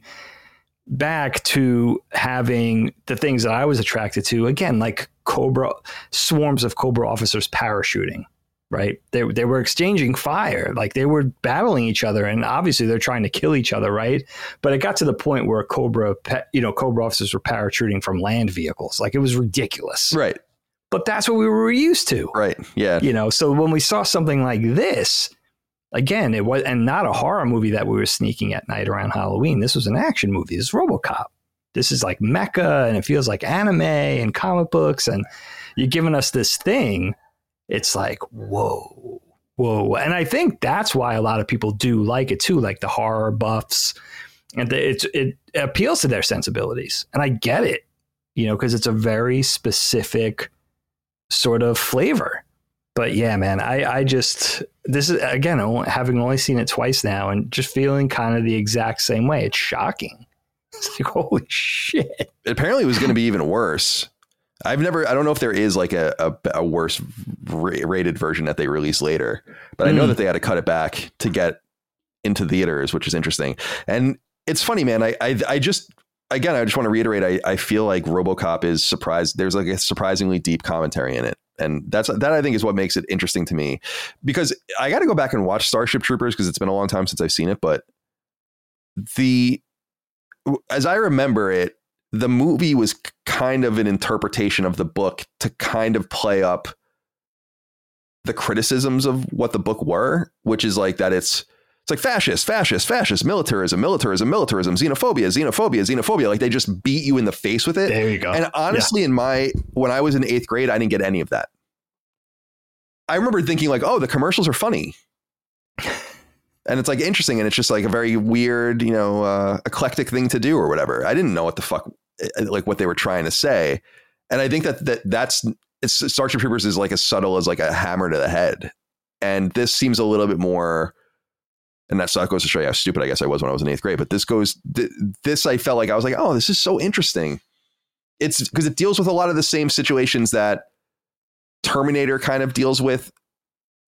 back to having the things that I was attracted to again, like Cobra swarms of Cobra officers parachuting. Right, they they were exchanging fire, like they were battling each other, and obviously they're trying to kill each other, right? But it got to the point where Cobra, you know, Cobra officers were parachuting from land vehicles, like it was ridiculous, right? But that's what we were used to, right? Yeah, you know. So when we saw something like this, again, it was and not a horror movie that we were sneaking at night around Halloween. This was an action movie. This is RoboCop. This is like mecha, and it feels like anime and comic books, and you're giving us this thing. It's like whoa, whoa, and I think that's why a lot of people do like it too, like the horror buffs, and the, it it appeals to their sensibilities, and I get it, you know, because it's a very specific sort of flavor but yeah, man, I, I just this is again having only seen it twice now and just feeling kind of the exact same way. It's shocking. It's like holy shit. Apparently, it was going to be even worse. I've never. I don't know if there is like a a, a worse rated version that they release later, but. I know hmm. that they had to cut it back to get into theaters, which is interesting. And it's funny, man. I I, I just again, I just want to reiterate. I, I feel like RoboCop is surprised. There's like a surprisingly deep commentary in it and that's that I think is what makes it interesting to me. Because I got to go back and watch Starship Troopers because it's been a long time since I've seen it but the as I remember it the movie was kind of an interpretation of the book to kind of play up the criticisms of what the book were which is like that it's it's like fascist, fascist, fascist, militarism, militarism, militarism, xenophobia, xenophobia, xenophobia. Like they just beat you in the face with it. There you go. And honestly, yeah. in my when I was in eighth grade, I didn't get any of that. I remember thinking like, oh, the commercials are funny. and it's like interesting and it's just like a very weird you know uh, eclectic thing to do or whatever i didn't know what the fuck eh, like what they were trying to say and i think that, that that's it's starship troopers is like as subtle as like a hammer to the head and this seems a little bit more and that goes to show you how stupid I guess I was when I was in eighth grade. But this goes, th- this I felt like I was like, oh, this is so interesting. It's because it deals with a lot of the same situations that Terminator kind of deals with,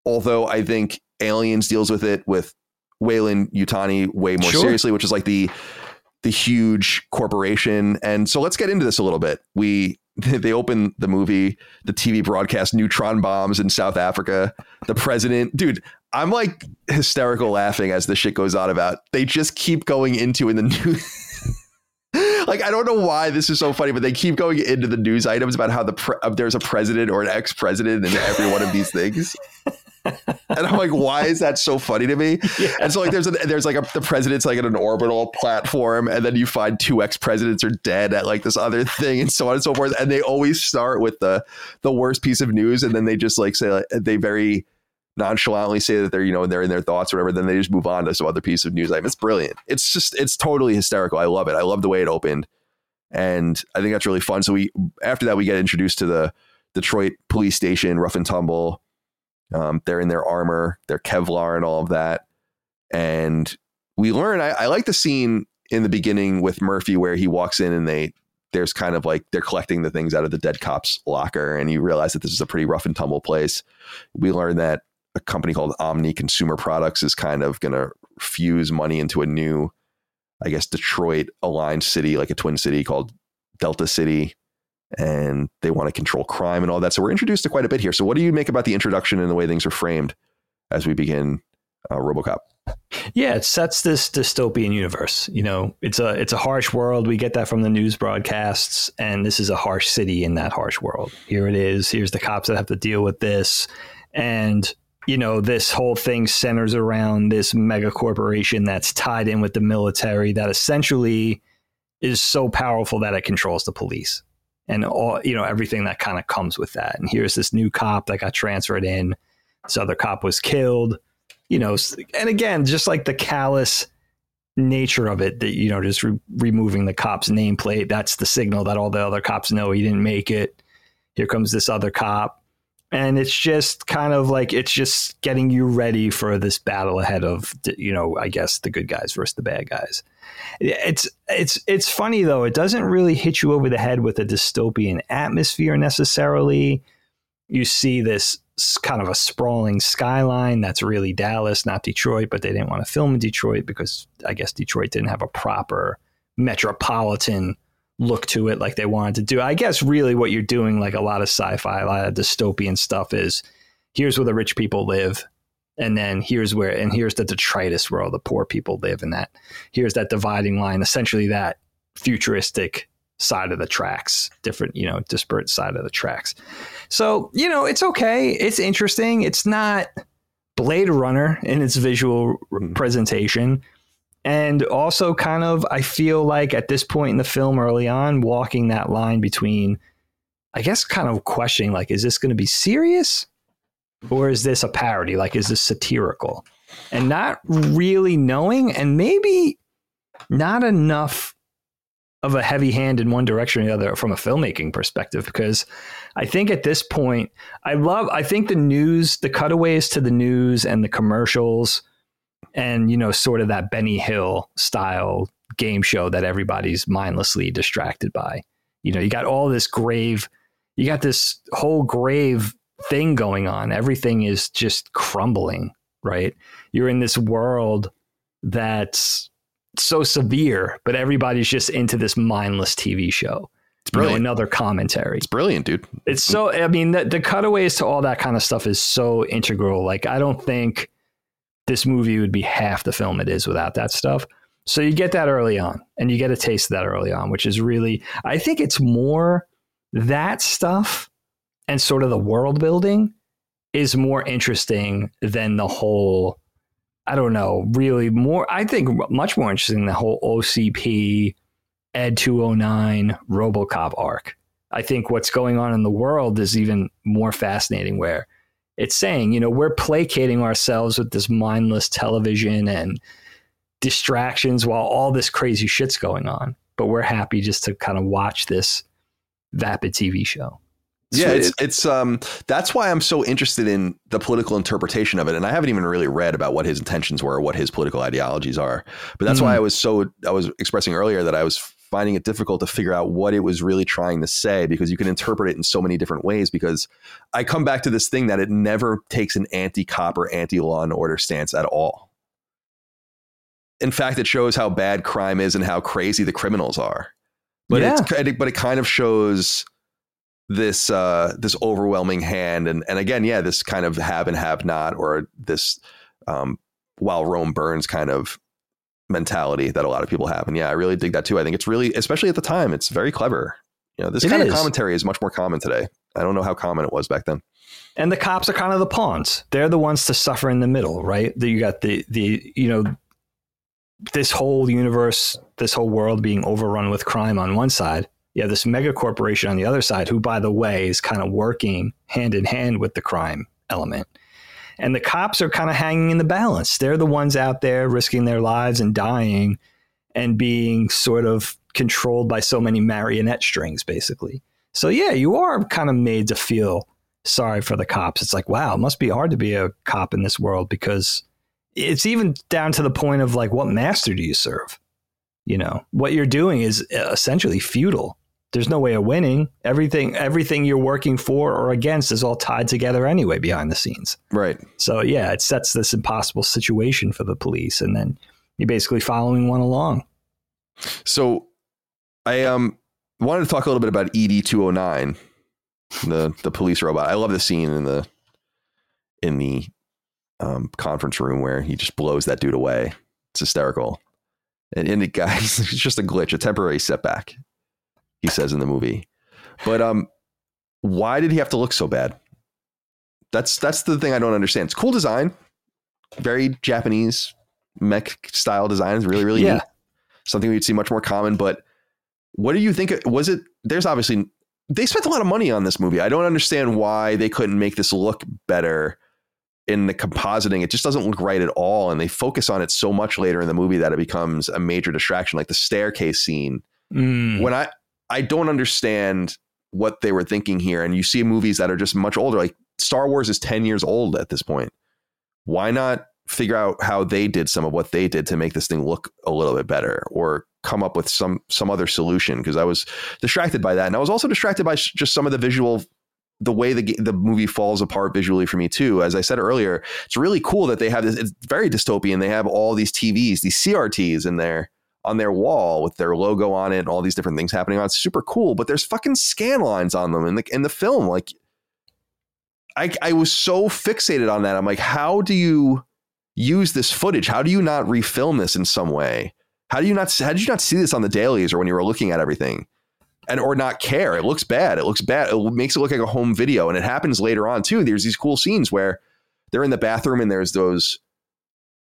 although I think Aliens deals with it with Weyland-Yutani way more sure. seriously, which is like the the huge corporation. And so let's get into this a little bit. We they open the movie, the TV broadcast neutron bombs in South Africa. The president, dude, I'm like hysterical laughing as the shit goes on about. They just keep going into in the news. like I don't know why this is so funny, but they keep going into the news items about how the pre- uh, there's a president or an ex president in every one of these things. and I'm like, why is that so funny to me? Yeah. And so like there's a, there's like a, the president's like in an orbital platform, and then you find two ex presidents are dead at like this other thing, and so on and so forth. And they always start with the the worst piece of news, and then they just like say like, they very nonchalantly say that they're you know they're in their thoughts or whatever. Then they just move on to some other piece of news. Like, it's brilliant. It's just it's totally hysterical. I love it. I love the way it opened, and I think that's really fun. So we after that we get introduced to the Detroit police station, rough and tumble um, they're in their armor, their Kevlar, and all of that. And we learn. I, I like the scene in the beginning with Murphy where he walks in and they there's kind of like they're collecting the things out of the dead cop's locker, and you realize that this is a pretty rough and tumble place. We learn that a company called Omni Consumer Products is kind of going to fuse money into a new, I guess, Detroit aligned city, like a twin city called Delta City and they want to control crime and all that. So we're introduced to quite a bit here. So what do you make about the introduction and the way things are framed as we begin uh, RoboCop? Yeah, it sets this dystopian universe. You know, it's a it's a harsh world. We get that from the news broadcasts, and this is a harsh city in that harsh world. Here it is. Here's the cops that have to deal with this, and you know, this whole thing centers around this mega corporation that's tied in with the military that essentially is so powerful that it controls the police and all you know everything that kind of comes with that. And here's this new cop that got transferred in. This other cop was killed. You know, and again, just like the callous nature of it, that you know, just re- removing the cop's nameplate. That's the signal that all the other cops know he didn't make it. Here comes this other cop. And it's just kind of like it's just getting you ready for this battle ahead of you know I guess the good guys versus the bad guys. It's it's it's funny though. It doesn't really hit you over the head with a dystopian atmosphere necessarily. You see this kind of a sprawling skyline that's really Dallas, not Detroit, but they didn't want to film in Detroit because I guess Detroit didn't have a proper metropolitan look to it like they wanted to do. I guess really what you're doing, like a lot of sci-fi, a lot of dystopian stuff, is here's where the rich people live and then here's where and here's the detritus where all the poor people live and that. Here's that dividing line essentially that futuristic side of the tracks different you know disparate side of the tracks. So you know it's okay. It's interesting. It's not blade runner in its visual mm-hmm. presentation. And also kind of i feel like at this point in the film early on walking that line between i guess kind of questioning like is this going to be serious or is this a parody? Like, is this satirical? And not really knowing, and maybe not enough of a heavy hand in one direction or the other from a filmmaking perspective because I think at this point I love I think the news the cutaways to the news and the commercials and you know sort of that Benny Hill style game show that everybody's mindlessly distracted by. You know, you got all this grave you got this whole grave thing going on. Everything is just crumbling, right? You're in this world that's so severe, but everybody's just into this mindless TV show. It's brilliant. You know, another commentary. It's brilliant, dude. It's so, I mean, the, the cutaways to all that kind of stuff is so integral. Like, I don't think this movie would be half the film it is without that stuff. So you get that early on and you get a taste of that early on, which is really, I think it's more that stuff and sort of the world building is more interesting than the whole I don't know, really more I think much more interesting than the whole OCP Ed 209 RoboCop arc. I think what's going on in the world is even more fascinating where it's saying, you know, we're placating ourselves with this mindless television and distractions while all this crazy shit's going on. But we're happy just to kind of watch this vapid TV show yeah, it's, it's um that's why I'm so interested in the political interpretation of it, and I haven't even really read about what his intentions were, or what his political ideologies are. But that's mm. why I was so I was expressing earlier that I was finding it difficult to figure out what it was really trying to say because you can interpret it in so many different ways. Because I come back to this thing that it never takes an anti-cop or anti-law and order stance at all. In fact, it shows how bad crime is and how crazy the criminals are. But yeah. but it kind of shows this uh, this overwhelming hand, and and again, yeah, this kind of have and have not, or this um, while Rome burns kind of mentality that a lot of people have. And yeah, I really dig that too. I think it's really, especially at the time, it's very clever. You know, this it kind is. of commentary is much more common today. I don't know how common it was back then. And the cops are kind of the pawns. They're the ones to suffer in the middle, right? That you got the the you know this whole universe, this whole world being overrun with crime on one side. You have this mega corporation on the other side, who, by the way, is kind of working hand in hand with the crime element. And the cops are kind of hanging in the balance. They're the ones out there risking their lives and dying and being sort of controlled by so many marionette strings, basically. So, yeah, you are kind of made to feel sorry for the cops. It's like, wow, it must be hard to be a cop in this world because it's even down to the point of like, what master do you serve? You know, what you're doing is uh, essentially feudal there's no way of winning. Everything everything you're working for or against is all tied together anyway behind the scenes. Right. So yeah, it sets this impossible situation for the police and then you're basically following one along. So I um wanted to talk a little bit about ED 209, the the police robot. I love the scene in the in the um, conference room where he just blows that dude away. It's hysterical. And, and the guys, it's just a glitch, a temporary setback he says in the movie. But um, why did he have to look so bad? That's that's the thing I don't understand. It's cool design, very Japanese mech style design is really really yeah. neat. Something we'd see much more common. But what do you think? Was it? There's obviously they spent a lot of money on this movie. I don't understand why they couldn't make this look better in the compositing. It just doesn't look right at all, and they focus on it so much later in the movie that it becomes a major distraction, like the staircase scene. Mm. When I I don't understand what they were thinking here. And you see movies that are just much older, like Star Wars is 10 years old at this point. Why not figure out how they did some of what they did to make this thing look a little bit better or come up with some some other solution? Because I was distracted by that. And I was also distracted by just some of the visual the way the the movie falls apart visually for me too. As I said earlier it's really cool that they have this it's very dystopian. They have all these TVs these CRTs in there on their wall with their logo on it and all these different things happening on. it. It's super cool, but there's fucking scan lines on them in the in the film. Like I I was so fixated on that. I'm like, how do you use this footage? How do you not refilm this in some way? How do you not how did you not see this on the dailies or when you were looking at everything? And or not care. It looks bad. It looks bad. It makes it look like a home video. And it happens later on too. There's these cool scenes where they're in the bathroom and there's those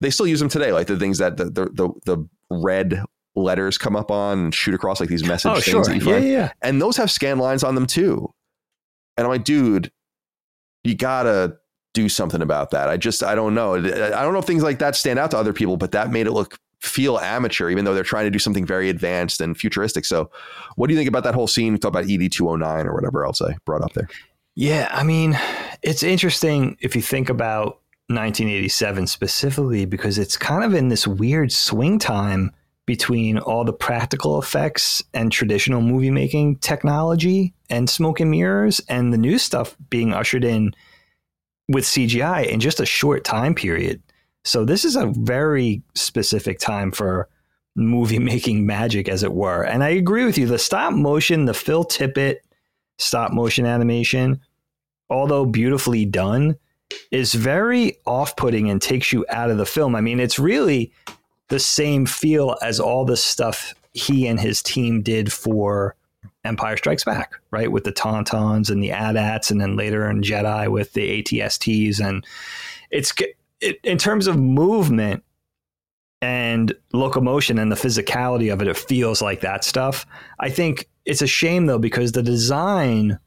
they still use them today, like the things that the the the, the red letters come up on and shoot across like these message oh, things. Sure. Yeah, yeah. And those have scan lines on them too. And I'm like, dude, you gotta do something about that. I just, I don't know. I don't know if things like that stand out to other people, but that made it look feel amateur, even though they're trying to do something very advanced and futuristic. So, what do you think about that whole scene? We talk about ED 209 or whatever else I brought up there. Yeah, I mean, it's interesting if you think about 1987 specifically because it's kind of in this weird swing time between all the practical effects and traditional movie making technology and smoke and mirrors and the new stuff being ushered in with CGI in just a short time period. So this is a very specific time for movie making magic as it were. And I agree with you the stop motion, the Phil Tippett stop motion animation, although beautifully done, is very off putting and takes you out of the film. I mean, it's really the same feel as all the stuff he and his team did for Empire Strikes Back, right? With the Tauntauns and the AT-ATs, and then later in Jedi with the ATSTs. And it's it, in terms of movement and locomotion and the physicality of it, it feels like that stuff. I think it's a shame though, because the design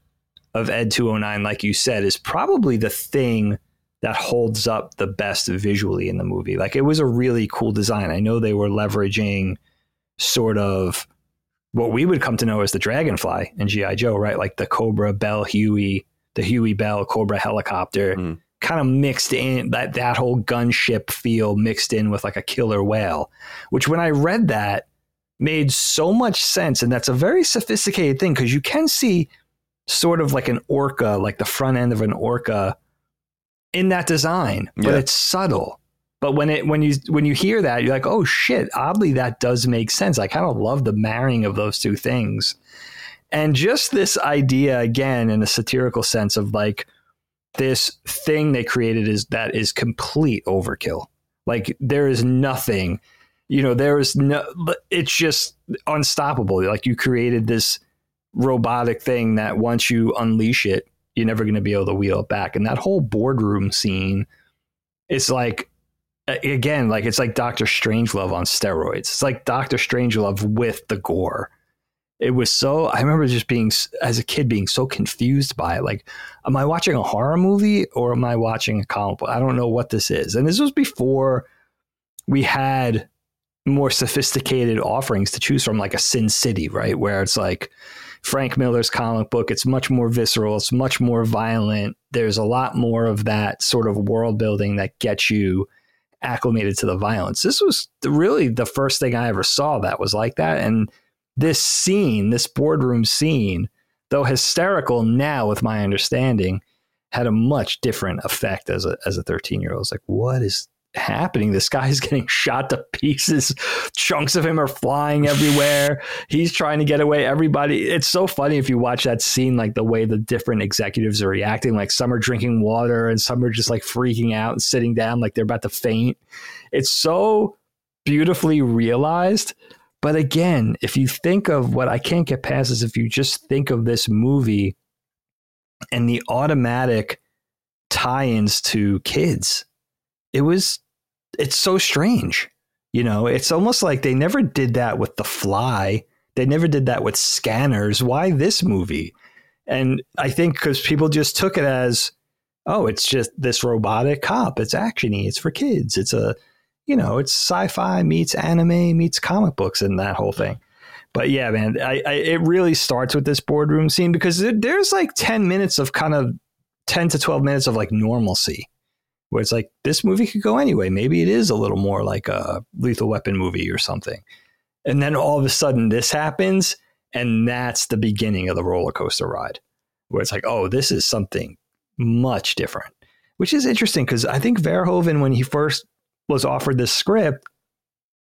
of Ed 209, like you said, is probably the thing that holds up the best visually in the movie. Like it was a really cool design. I know they were leveraging sort of what we would come to know as the Dragonfly in GI Joe, right? Like the Cobra Bell Huey, the Huey Bell Cobra helicopter, mm. kind of mixed in that that whole gunship feel mixed in with like a killer whale. Which when I read that made so much sense, and that's a very sophisticated thing because you can see sort of like an orca, like the front end of an orca in that design, but yeah. it's subtle. But when it when you when you hear that, you're like, oh shit! Oddly, that does make sense. I kind of love the marrying of those two things, And just this idea, again, in a satirical sense of like this thing they created is that is complete overkill. Like there is nothing, you know, there is no, it's just unstoppable. Like you created this robotic thing that once you unleash it, you're never going to be able to wheel it back. And that whole boardroom scene it's like, again, like it's like Doctor Strangelove on steroids. It's like Doctor Strangelove with the gore. It was so, I remember just being, as a kid, being so confused by it. Like, am I watching a horror movie or am I watching a comic book? I don't know what this is. And this was before we had more sophisticated offerings to choose from, like a Sin City, right? Where it's like, Frank Miller's comic book. It's much more visceral. It's much more violent. There's a lot more of that sort of world building that gets you acclimated to the violence. This was really the first thing I ever saw that was like that. And this scene, this boardroom scene, though hysterical now with my understanding, had a much different effect as a as a 13 year old. I was like, what is happening? This guy's getting shot to pieces. Chunks of him are flying everywhere. He's trying to get away. Everybody, it's so funny if you watch that scene, like the way the different executives are reacting. Like some are drinking water and some are just like freaking out and sitting down like they're about to faint. It's so beautifully realized. But again, if you think of what I can't get past is if you just think of this movie and the automatic tie ins to kids it was it's so strange. You know, it's almost like they never did that with The Fly. They never did that with Scanners. Why this movie? And I think because people just took it as, oh, it's just this robotic cop. It's actiony. It's for kids. It's a, you know, it's sci-fi meets anime meets comic books and that whole thing. But yeah, man, I, I, it really starts with this boardroom scene because there's like ten minutes of kind of ten to twelve minutes of like normalcy where it's like this movie could go anyway. Maybe it is a little more like a Lethal Weapon movie or something. And then all of a sudden this happens, and that's the beginning of the roller coaster ride, where it's like, oh, this is something much different, which is interesting because I think Verhoeven, when he first was offered this script,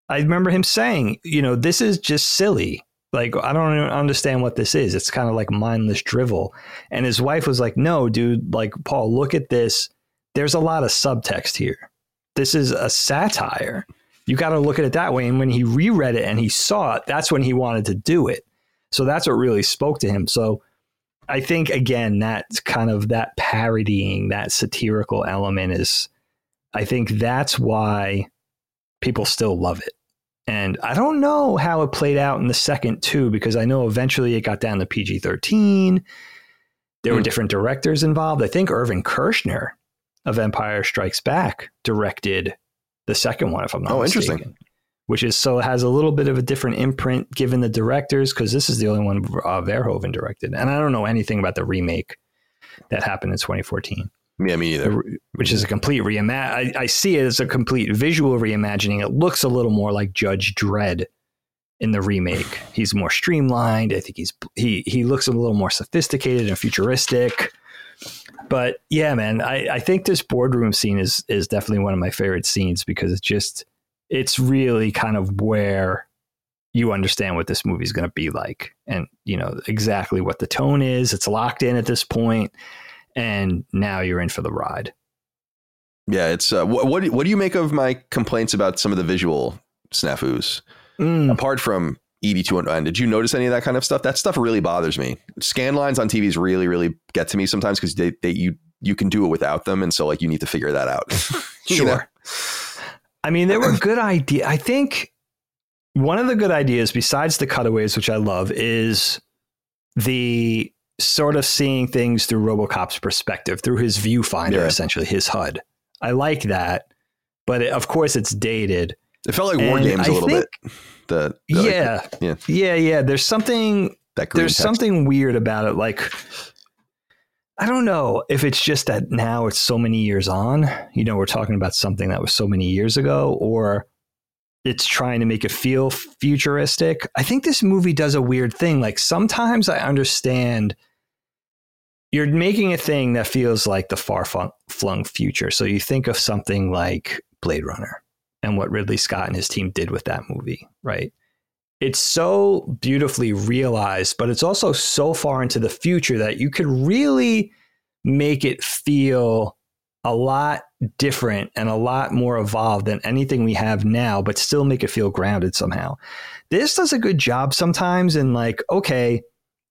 I remember him saying, you know, this is just silly. Like, I don't understand what this is. It's kind of like mindless drivel. And his wife was like, no, dude, like, Paul, look at this there's a lot of subtext here. This is a satire. You got to look at it that way. And when he reread it and he saw it, that's when he wanted to do it. So that's what really spoke to him. So I think again that kind of that parodying, that satirical element is I think that's why people still love it. And I don't know how it played out in the second two because I know eventually it got down to PG 13. There were hmm. different directors involved. I think Irvin Kershner of Empire Strikes Back directed the second one, if I'm not oh, mistaken. interesting. Which is so it has a little bit of a different imprint given the directors because this is the only one uh, Verhoeven directed, and I don't know anything about the remake that happened in 2014. Yeah, me either. Which is a complete reimagine. I, I see it as a complete visual reimagining. It looks a little more like Judge Dredd in the remake. He's more streamlined. I think he's he he looks a little more sophisticated and futuristic. But yeah, man, I, I think this boardroom scene is is definitely one of my favorite scenes because it's just it's really kind of where you understand what this movie is going to be like and you know exactly what the tone is. It's locked in at this point and now you're in for the ride. Yeah it's uh, what, what, what do you make of my complaints about some of the visual snafus? Mm. apart from ED209. Did you notice any of that kind of stuff? That stuff really bothers me. Scan lines on TVs really, really get to me sometimes because they, they you you can do it without them, and so like you need to figure that out. sure. Know? I mean, there were good idea. I think one of the good ideas, besides the cutaways, which I love, is the sort of seeing things through RoboCop's perspective, through his viewfinder, yeah. essentially his HUD. I like that, but it, of course it's dated. It felt like War Games a little bit the, the yeah like, yeah yeah yeah there's something that there's text. something weird about it like I don't know if it's just that now it's so many years on, you know, we're talking about something that was so many years ago, or it's trying to make it feel futuristic. I think this movie does a weird thing. Like sometimes I understand you're making a thing that feels like the far flung future. So you think of something like Blade Runner and what Ridley Scott and his team did with that movie, right? it's so beautifully realized, but it's also so far into the future that you could really make it feel a lot different and a lot more evolved than anything we have now, but still make it feel grounded somehow. This does a good job sometimes in like, okay,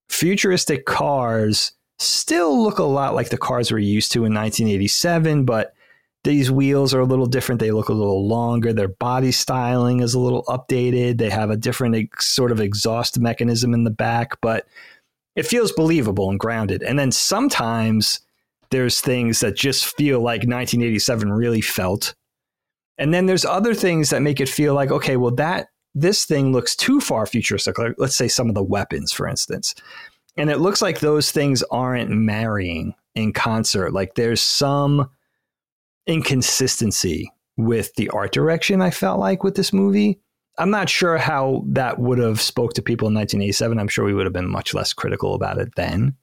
futuristic cars still look a lot like the cars we're used to in 1987, but these wheels are a little different. They look a little longer. Their body styling is a little updated. They have a different ex- sort of exhaust mechanism in the back, but it feels believable and grounded. And then sometimes there's things that just feel like 1987 really felt. And then there's other things that make it feel like, okay, well, that this thing looks too far futuristic. Like, let's say some of the weapons, for instance. And it looks like those things aren't marrying in concert. Like there's some inconsistency with the art direction, I felt like, with this movie. I'm not sure how that would have spoke to people in 1987. I'm sure we would have been much less critical about it then.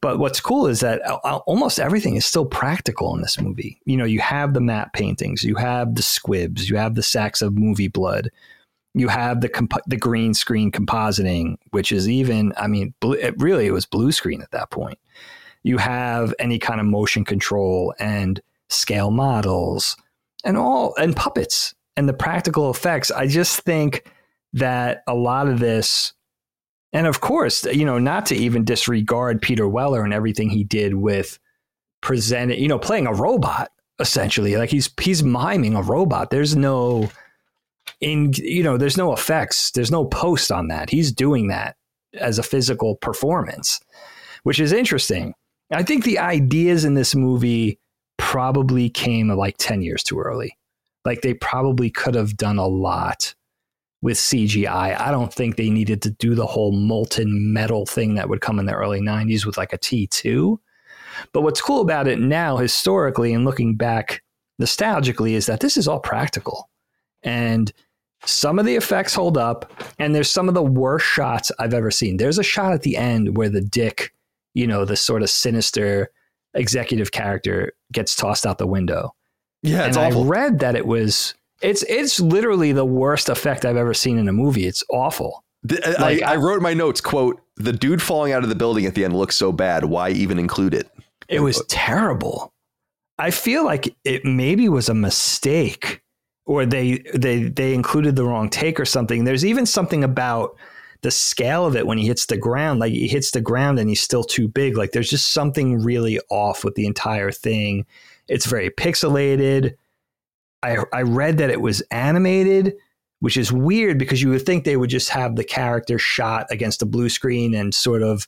But what's cool is that uh, uh, almost everything is still practical in this movie. You know, you have the matte paintings, you have the squibs, you have the sacks of movie blood, you have the comp- the green screen compositing, which is even, I mean, bl- it really it was blue screen at that point. You have any kind of motion control and scale models and all and puppets and the practical effects. I just think that a lot of this and of course, you know, not to even disregard Peter Weller and everything he did with presenting, you know, playing a robot essentially. Like he's he's miming a robot. There's no in you know, there's no effects, there's no post on that. He's doing that as a physical performance, which is interesting. I think the ideas in this movie probably came like 10 years too early. Like they probably could have done a lot with CGI. I don't think they needed to do the whole molten metal thing that would come in the early 90s with like a T2. But what's cool about it now, historically, and looking back nostalgically, is that this is all practical. And some of the effects hold up, and there's some of the worst shots I've ever seen. There's a shot at the end where the dick, you know, the sort of sinister executive character gets tossed out the window. Yeah, and awful. I read that it was it's it's literally the worst effect I've ever seen in a movie. It's awful. The, like, I, I, wrote my notes. Quote: The dude falling out of the building at the end looks so bad. Why even include it? It was terrible. I feel like it maybe was a mistake, or they they they included the wrong take or something. There's even something about the scale of it when he hits the ground. Like he hits the ground and he's still too big. Like there's just something really off with the entire thing. It's very pixelated. I, I read that it was animated, which is weird because you would think they would just have the character shot against a blue screen and sort of,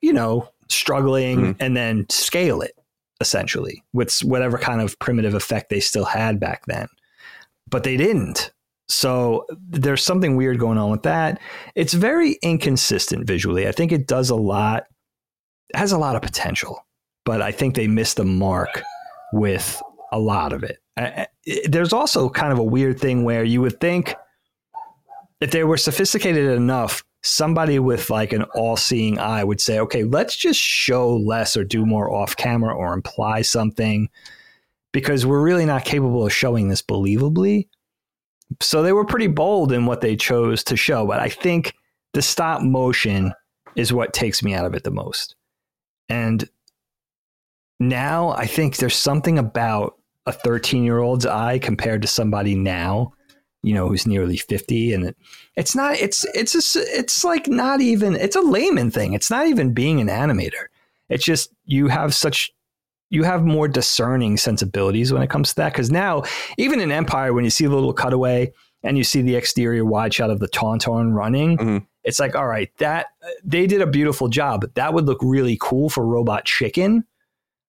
you know, struggling mm-hmm. and then scale it essentially with whatever kind of primitive effect they still had back then. But they didn't. So there's something weird going on with that. It's very inconsistent visually. I think it does a lot, has a lot of potential, but I think they missed the mark with a lot of it there's also kind of a weird thing where you would think if they were sophisticated enough, somebody with like an all seeing eye would say, okay, let's just show less or do more off camera or imply something because we're really not capable of showing this believably. So they were pretty bold in what they chose to show. But I think the stop motion is what takes me out of it the most. And now I think there's something about a 13 year old's eye compared to somebody now, you know, who's nearly 50. And it, it's not, it's, it's, just, it's like not even, it's a layman thing. It's not even being an animator. It's just, you have such, you have more discerning sensibilities when it comes to that. Cause now, even in Empire, when you see the little cutaway and you see the exterior wide shot of the Tauntaun running, mm-hmm. it's like, all right, that they did a beautiful job. That would look really cool for Robot Chicken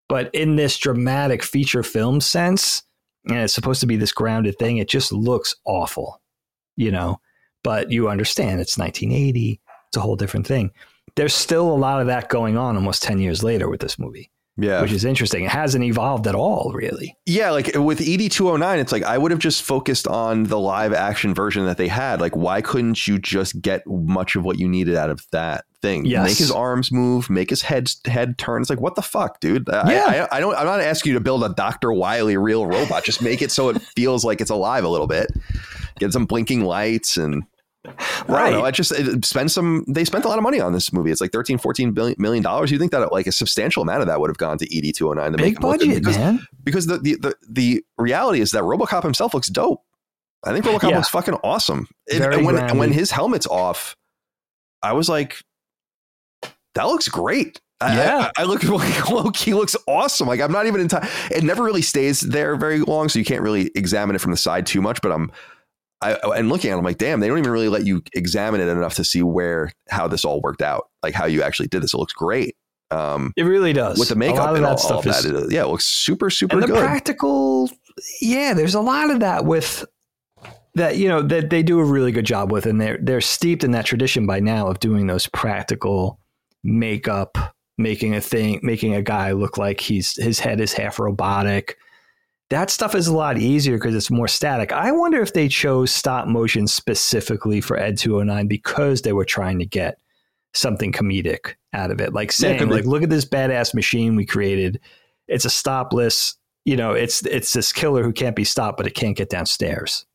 but in this dramatic feature film sense, and it's supposed to be this grounded thing, it just looks awful, you know. But you understand it's 1980, it's a whole different thing. There's still a lot of that going on almost 10 years later with this movie. Yeah. Which is interesting. It hasn't evolved at all, really. Yeah. Like with ED 209, it's like I would have just focused on the live action version that they had. Like, why couldn't you just get much of what you needed out of that thing? Yes. Make his arms move, make his head head turn. It's like, what the fuck, dude? Yeah. I, I, I don't, I'm not asking you to build a Dr. Wily real robot. Just make it so it feels like it's alive a little bit. Get some blinking lights and right. I, I just uh, spend some. They spent a lot of money on this movie. It's like 13, 14 billion, million dollars. You think that like a substantial amount of that would have gone to ED two hundred oh nine? Big budget, because, man. Because the, the the the reality is that RoboCop himself looks dope. I think RoboCop yeah. looks fucking awesome. It, and when and when his helmet's off, I was like, that looks great. Yeah, I, I, I look like he looks awesome. Like I'm not even in time. It never really stays there very long, so you can't really examine it from the side too much. But I'm, I and looking at it, I'm like, damn, they don't even really let you examine it enough to see where how this all worked out, like how you actually did this. It looks great. Um, it really does with the makeup and all, that stuff. All is, that, yeah, it looks super super and the good. practical. Yeah, there's a lot of that with that you know that they do a really good job with, and they're they're steeped in that tradition by now of doing those practical makeup, making a thing, making a guy look like he's his head is half robotic. That stuff is a lot easier because it's more static. I wonder if they chose stop motion specifically for Ed 209 because they were trying to get something comedic out of it. Like saying, yeah, like, look at this badass machine we created. It's a stopless, you know, it's it's this killer who can't be stopped, but it can't get downstairs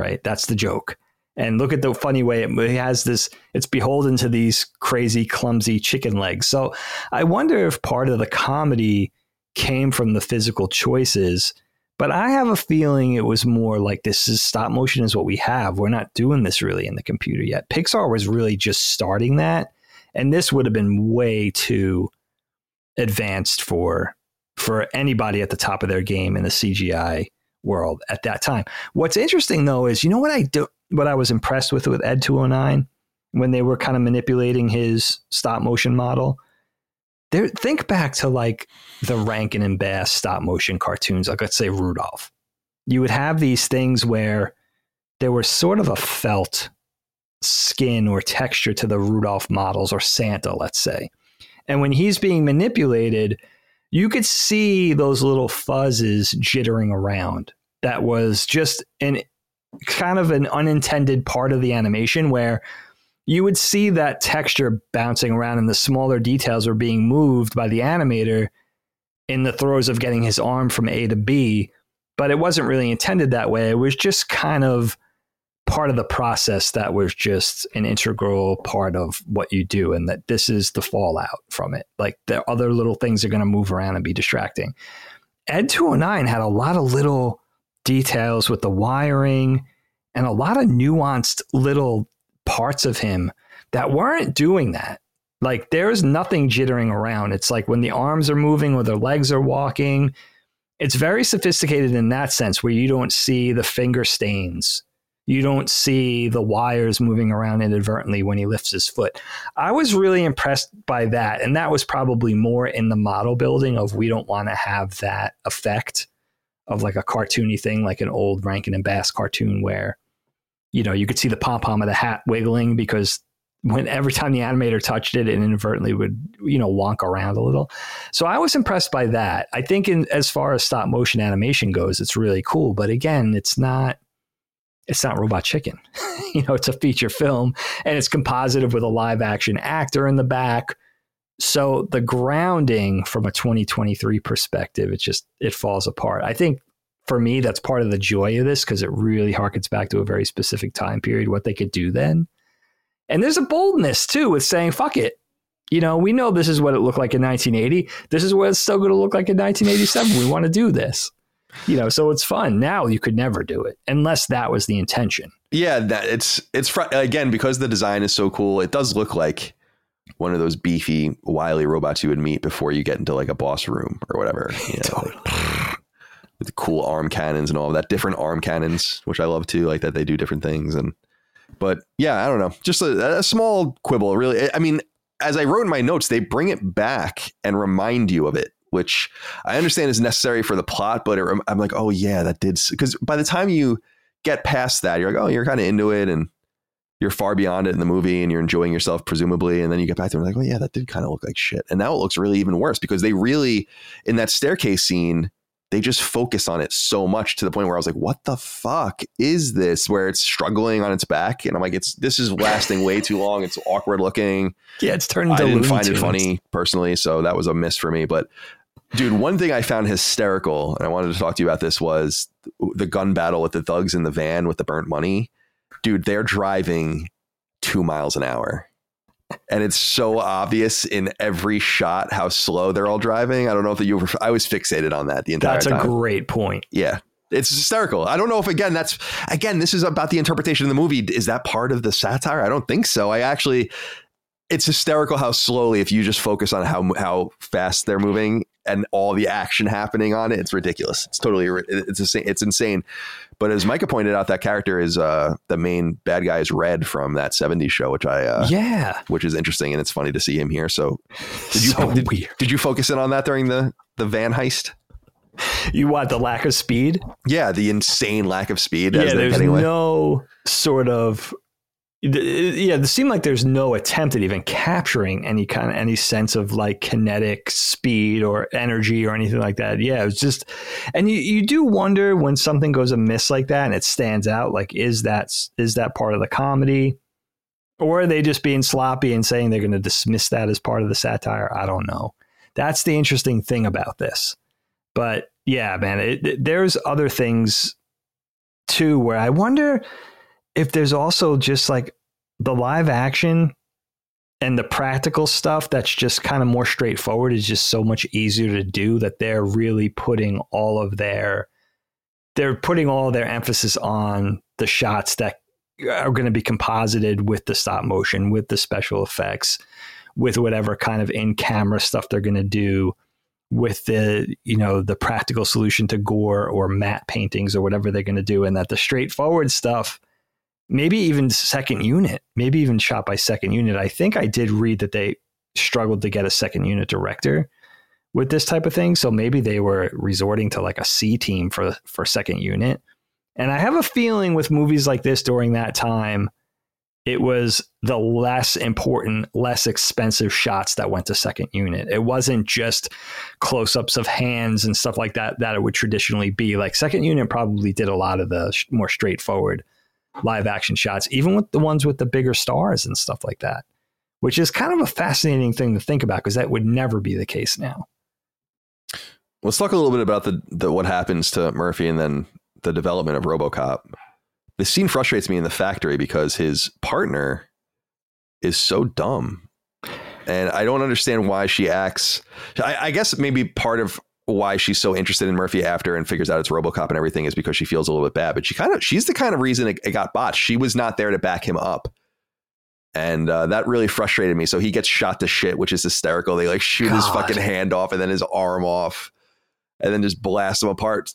right? That's the joke. And look at the funny way it, it has this, it's beholden to these crazy, clumsy chicken legs. So I wonder if part of the comedy came from the physical choices. But I have a feeling it was more like this is stop motion is what we have. We're not doing this really in the computer yet. Pixar was really just starting that. And this would have been way too advanced for for anybody at the top of their game in the CGI world at that time. What's interesting though is you know what I do what I was impressed with with Ed 209 when they were kind of manipulating his stop motion model. There think back to like the Rankin and Bass stop motion cartoons, like let's say Rudolph. You would have these things where there was sort of a felt skin or texture to the Rudolph models or Santa, let's say. And when he's being manipulated, you could see those little fuzzes jittering around. That was just an kind of an unintended part of the animation where you would see that texture bouncing around and the smaller details were being moved by the animator in the throes of getting his arm from A to B, but it wasn't really intended that way. It was just kind of part of the process that was just an integral part of what you do and that this is the fallout from it. Like the other little things are going to move around and be distracting. Ed 209 had a lot of little details with the wiring and a lot of nuanced little parts of him that weren't doing that like there's nothing jittering around it's like when the arms are moving or the legs are walking it's very sophisticated in that sense where you don't see the finger stains you don't see the wires moving around inadvertently when he lifts his foot. I was really impressed by that. And that was probably more in the model building of we don't want to have that effect of like a cartoony thing, like an old Rankin and Bass cartoon where, you know, you could see the pom pom of the hat wiggling because when every time the animator touched it, it inadvertently would, you know, wonk around a little. So I was impressed by that. I think in as far as stop motion animation goes, it's really cool. But again, it's not it's not Robot Chicken. you know, it's a feature film and it's composited with a live action actor in the back. So the grounding from a 2023 perspective, it just it falls apart. I think for me, that's part of the joy of this because it really harkens back to a very specific time period, what they could do then. And there's a boldness too with saying, fuck it. You know, we know this is what it looked like in 1980. This is what it's still going to look like in 1987. We want to do this you know so it's fun now you could never do it unless that was the intention yeah that it's it's fr- again because the design is so cool it does look like one of those beefy wily robots you would meet before you get into like a boss room or whatever you know, totally. With the cool arm cannons and all of that different arm cannons which i love too like that they do different things. And but yeah i don't know. Just a, a small quibble really. I mean as i wrote in my notes they bring it back and remind you of it which I understand is necessary for the plot, but it, I'm like, oh yeah, that did because by the time you get past that, you're like, oh, you're kind of into it and you're far beyond it in the movie and you're enjoying yourself presumably, and then you get back to it like, oh yeah, that did kind of look like shit, and now it looks really even worse because they really in that staircase scene they just focus on it so much to the point where I was like, what the fuck is this? Where it's struggling on its back. And I'm like, it's this is lasting way too long. It's awkward looking. Yeah, it's turned into I didn't find it funny personally. So that was a miss for me. But Dude, one thing I found hysterical, and I wanted to talk to you about this, was the gun battle with the thugs in the van with the burnt money. dude, they're driving two miles an hour. And it's so obvious in every shot how slow they're all driving. I don't know if you were, I was fixated on that the entire That's time. That's a great point. Yeah. It's hysterical. I don't know if again that's again this is about the interpretation of the movie. Is that part of the satire? I don't think so. I actually it's hysterical how slowly if you just focus on how how fast they're moving and all the action happening on it, it's ridiculous. It's totally it's insane. It's insane. But as Micah pointed out, that character is uh, the main bad guy is Red from that '70s show, which I uh, yeah, which is interesting and it's funny to see him here. So, did you so did, did you focus in on that during the the van heist? You want the lack of speed? Yeah, the insane lack of speed. Yeah, there's no sort of yeah, it seemed like there's no attempt at even capturing any kind of any sense of like kinetic speed or energy or anything like that. Yeah, it was just, and you, you do wonder when something goes amiss like that and it stands out. Like, is that is that part of the comedy, or are they just being sloppy and saying they're going to dismiss that as part of the satire? I don't know. That's the interesting thing about this. But yeah, man, it, it, there's other things too where I wonder if there's also just like the live action and the practical stuff that's just kind of more straightforward is just so much easier to do that they're really putting all of their they're putting all their emphasis on the shots that are going to be composited with the stop motion with the special effects with whatever kind of in camera stuff they're going to do with the you know the practical solution to gore or matte paintings or whatever they're going to do and that the straightforward stuff maybe even second unit, maybe even shot by second unit. I think I did read that they struggled to get a second unit director with this type of thing. So maybe they were resorting to like a C team for for second unit. And I have a feeling with movies like this during that time, it was the less important, less expensive shots that went to second unit. It wasn't just close ups of hands and stuff like that that it would traditionally be. Like second unit probably did a lot of the more straightforward live action shots, even with the ones with the bigger stars and stuff like that, which is kind of a fascinating thing to think about because that would never be the case now. Let's talk a little bit about the, the what happens to Murphy and then the development of RoboCop. The scene frustrates me in the factory because his partner is so dumb, and I don't understand why she acts. I, I guess maybe part of why she's so interested in Murphy after and figures out it's RoboCop and everything is because she feels a little bit bad. But she kind of she's the kind of reason it, it got botched. She was not there to back him up, and uh, that really frustrated me. So he gets shot to shit, which is hysterical. They like shoot God. his fucking hand off and then his arm off, and then just blast him apart.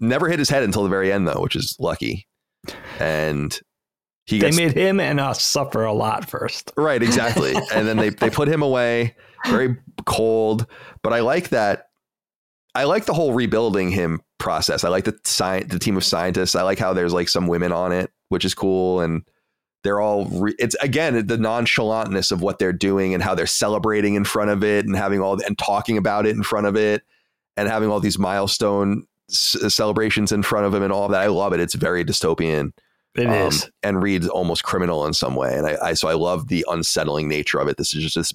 Never hit his head until the very end though, which is lucky. And he gets, they made him and us suffer a lot first. Right, exactly. and then they they put him away, very cold. But I like that I like the whole rebuilding him process. I like the sci- the team of scientists. I like how there's like some women on it, which is cool, and they're all. Re- it's again the nonchalantness of what they're doing and how they're celebrating in front of it and having all and talking about it in front of it and having all these milestone c- celebrations in front of him and all of that. I love it. It's very dystopian. It um, is. and reads almost criminal in some way, and I, I so I love the unsettling nature of it. This is just this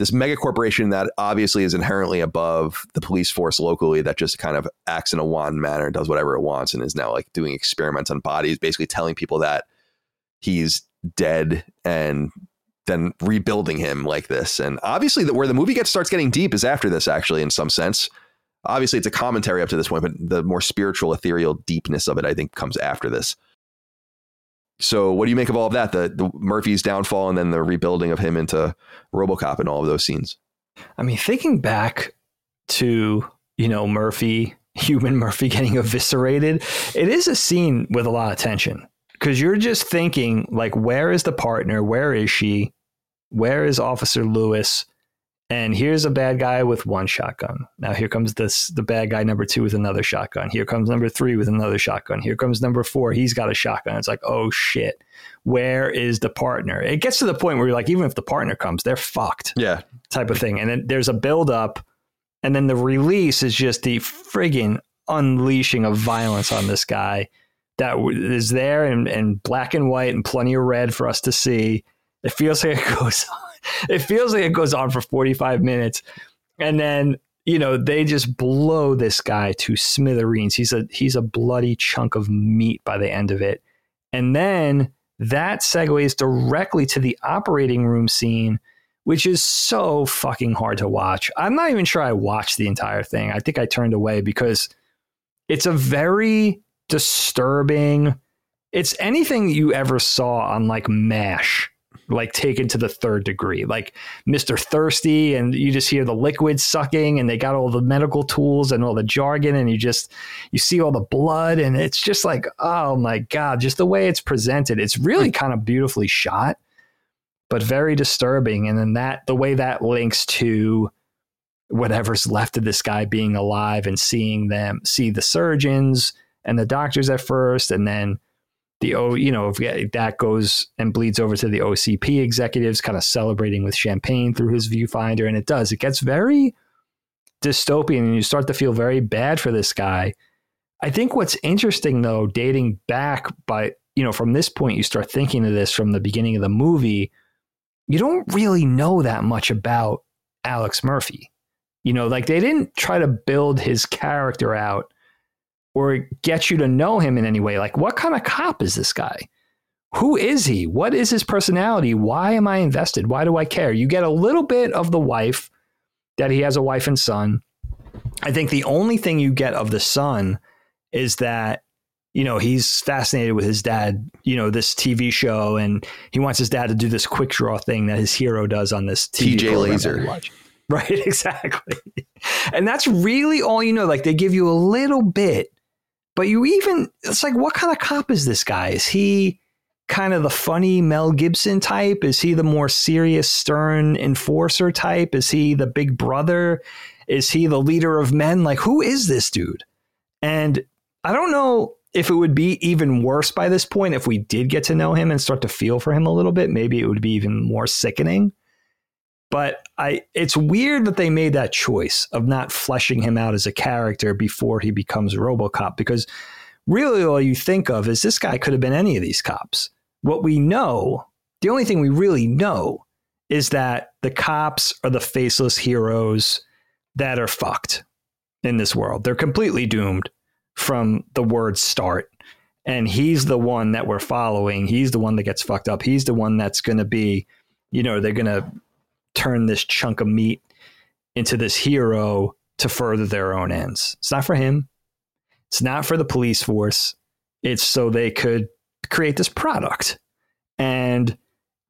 this mega corporation that obviously is inherently above the police force locally that just kind of acts in a wand manner, does whatever it wants, and is now like doing experiments on bodies, basically telling people that he's dead and then rebuilding him like this. And obviously, where the movie gets starts getting deep is after this, actually, in some sense. Obviously, it's a commentary up to this point, but the more spiritual, ethereal deepness of it, I think, comes after this. So, what do you make of all of that? The, the Murphy's downfall and then the rebuilding of him into RoboCop and all of those scenes. I mean, thinking back to you know Murphy, human Murphy getting eviscerated, it is a scene with a lot of tension because you're just thinking like, where is the partner? Where is she? Where is Officer Lewis? And here's a bad guy with one shotgun. Now here comes this the bad guy number two with another shotgun. Here comes number three with another shotgun. Here comes number four. He's got a shotgun. It's like, oh shit. Where is the partner? It gets to the point where you're like, even if the partner comes, they're fucked. Yeah. Type of thing. And then there's a build up, and then the release is just the friggin' unleashing of violence on this guy that is there in, in black and white and plenty of red for us to see. It feels like it goes on it feels like it goes on for 45 minutes. And then, you know, they just blow this guy to smithereens. He's a he's a bloody chunk of meat by the end of it. And then that segues directly to the operating room scene, which is so fucking hard to watch. I'm not even sure I watched the entire thing. I think I turned away because it's a very disturbing. It's anything you ever saw on like MASH like taken to the third degree. Like Mr. Thirsty, and you just hear the liquid sucking, and they got all the medical tools and all the jargon, and you just you see all the blood, and it's just like, oh my god, just the way it's presented. It's really hmm. kind of beautifully shot, but very disturbing. And then that the way that links to whatever's left of this guy being alive and seeing them see the surgeons and the doctors at first, and then the O, you know, if that goes and bleeds over to the OCP executives, kind of celebrating with champagne through his viewfinder, and it does. It gets very dystopian, and you start to feel very bad for this guy. I think what's interesting, though, dating back by you know from this point, you start thinking of this from the beginning of the movie. You don't really know that much about Alex Murphy. You know, like they didn't try to build his character out or get you to know him in any way. Like, what kind of cop is this guy? Who is he? What is his personality? Why am I invested? Why do I care? You get a little bit of the wife, that he has a wife and son. I think the only thing you get of the son is that you know he's fascinated with his dad you know this tv show and he wants his dad to do this quick draw thing that his hero does on this TV tj laser right exactly and that's really all you know like they give you a little bit but you even, it's like, what kind of cop is this guy? Is he kind of the funny Mel Gibson type? Is he the more serious, stern enforcer type? Is he the big brother? Is he the leader of men? Like, who is this dude? And I don't know if it would be even worse by this point if we did get to know him and start to feel for him a little bit. Maybe it would be even more sickening. But I it's weird that they made that choice of not fleshing him out as a character before he becomes RoboCop because really all you think of is this guy could have been any of these cops. What we know, the only thing we really know is that the cops are the faceless heroes that are fucked in this world. They're completely doomed from the word start. And he's the one that we're following. He's the one that gets fucked up. He's the one that's going to be, you know, they're going to turn this chunk of meat into this hero to further their own ends. It's not for him. It's not for the police force. It's so they could create this product. And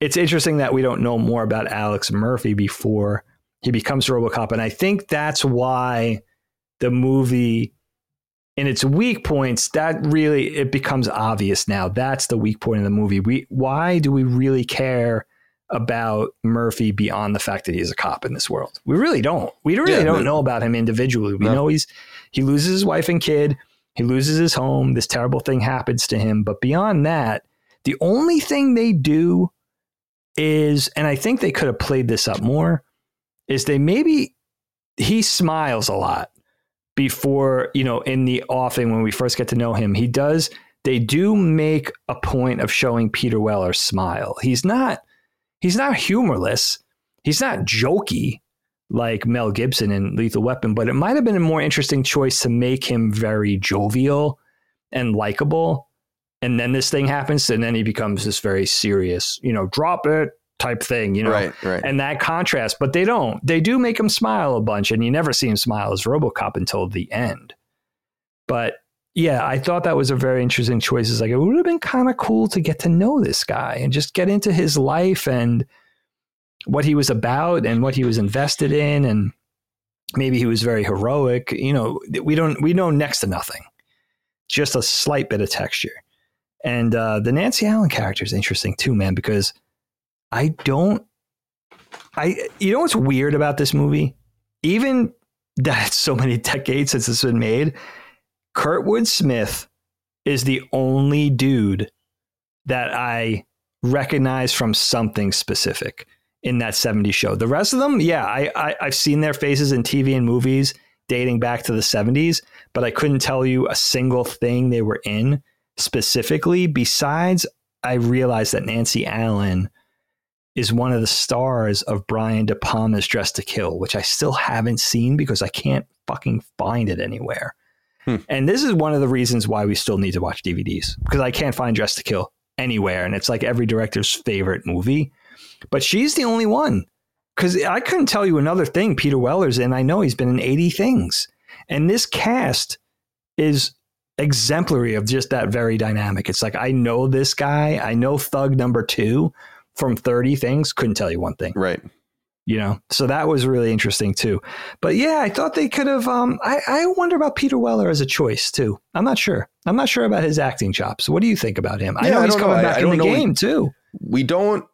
it's interesting that we don't know more about Alex Murphy before he becomes Robocop. And I think that's why the movie in its weak points, that really it becomes obvious now. That's the weak point of the movie. We why do we really care about Murphy beyond the fact that he's a cop in this world. We really don't. We really yeah, don't know about him individually. We no. know he's he loses his wife and kid, he loses his home, this terrible thing happens to him, but beyond that, the only thing they do is and I think they could have played this up more is they maybe he smiles a lot before, you know, in the offing when we first get to know him. He does they do make a point of showing Peter Weller smile. He's not he's not humorless. He's not jokey like Mel Gibson in Lethal Weapon, but it might have been a more interesting choice to make him very jovial and likable. And then this thing happens, and then he becomes this very serious, you know, drop it type thing, you know, right, right. and that contrast. But they don't. They do make him smile a bunch, and you never see him smile as RoboCop until the end. But yeah, I thought that was a very interesting choice. It's like it would have been kind of cool to get to know this guy and just get into his life and what he was about and what he was invested in and maybe he was very heroic. You know, we don't we know next to nothing. Just a slight bit of texture. And uh, the Nancy Allen character is interesting too, man, because I don't I you know what's weird about this movie? Even that so many decades since it's been made, Kurtwood Smith is the only dude that I recognize from something specific in that 70s show. The rest of them, yeah, I, I I've seen their faces in TV and movies dating back to the 70s, but I couldn't tell you a single thing they were in specifically. Besides, I realized that Nancy Allen is one of the stars of Brian De Palma's Dressed to Kill, which I still haven't seen because I can't fucking find it anywhere. Hmm. And this is one of the reasons why we still need to watch DVDs because I can't find Dressed to Kill anywhere, and it's like every director's favorite movie. But she's the only one because I couldn't tell you another thing Peter Weller's in. I know he's been in 80 things. And this cast is exemplary of just that very dynamic. It's like, I know this guy. I know Thug number two from 30 things. Couldn't tell you one thing. Right. You know, so that was really interesting too. But yeah, I thought they could have. Um, I, I wonder about Peter Weller as a choice too. I'm not sure. I'm not sure about his acting chops. What do you think about him? Yeah, I know he's coming know. back I, I in the game too. We don't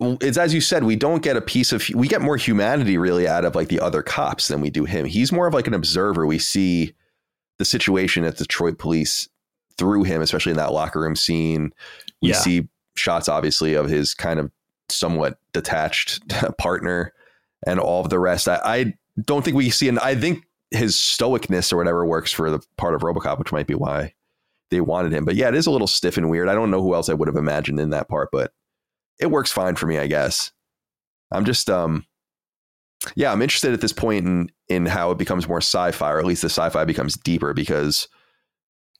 it's as you said, we don't get a piece of we get more humanity really out of like the other cops than we do him. He's more of like an observer. We see the situation at Detroit police through him, especially in that locker room scene. We yeah. see shots obviously of his kind of somewhat detached partner and all of the rest. I, I don't think we see and I think his stoicness or whatever works for the part of Robocop, which might be why they wanted him. But yeah, it is a little stiff and weird. I don't know who else I would have imagined in that part, but it works fine for me, I guess. I'm just um yeah, I'm interested at this point in in how it becomes more sci-fi, or at least the sci-fi becomes deeper because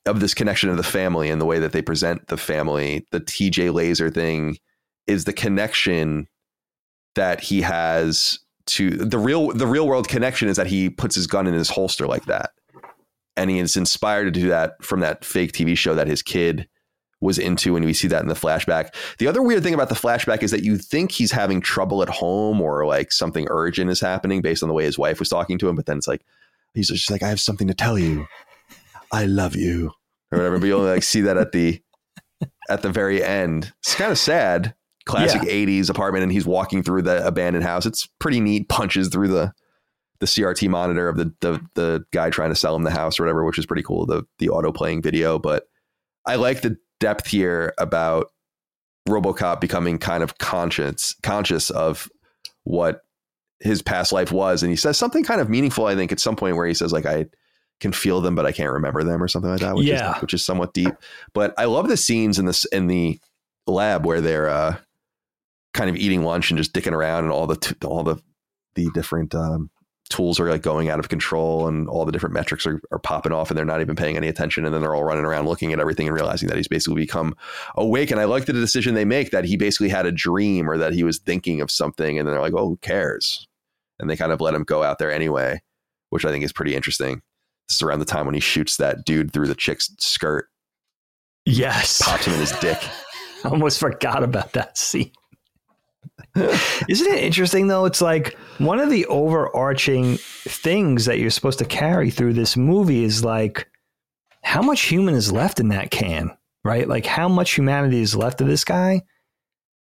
of this connection of the family and the way that they present the family. The TJ Laser thing is the connection that he has to the real the real world connection is that he puts his gun in his holster like that. And he is inspired to do that from that fake TV show that his kid was into and we see that in the flashback. The other weird thing about the flashback is that you think he's having trouble at home or like something urgent is happening based on the way his wife was talking to him, but then it's like he's just like I have something to tell you. I love you or whatever, but you only like see that at the at the very end. It's kind of sad. Classic yeah. 80s apartment and he's walking through the abandoned house. It's pretty neat. Punches through the the CRT monitor of the the the guy trying to sell him the house or whatever, which is pretty cool. The the auto playing video, but I like the depth here about RoboCop becoming kind of conscious conscious of what his past life was, and he says something kind of meaningful. I think at some point where he says like I can feel them, but I can't remember them, or something like that. Which yeah, is, which is somewhat deep. But I love the scenes in this in the lab where they're uh, kind of eating lunch and just dicking around, and all the t- all the the different um, tools are like going out of control and all the different metrics are, are popping off and they're not even paying any attention and then they're all running around looking at everything and realizing that he's basically become awake. And i like the decision they make that he basically had a dream or that he was thinking of something and they're like oh who cares? And they kind of let him go out there anyway which i think is pretty interesting. This is around the time when he shoots that dude through the chick's skirt. Yes. Pops him in his dick. I almost forgot about that scene isn't it interesting though? It's like one of the overarching things that you're supposed to carry through this movie is like how much human is left in that can, right? Like how much humanity is left of this guy,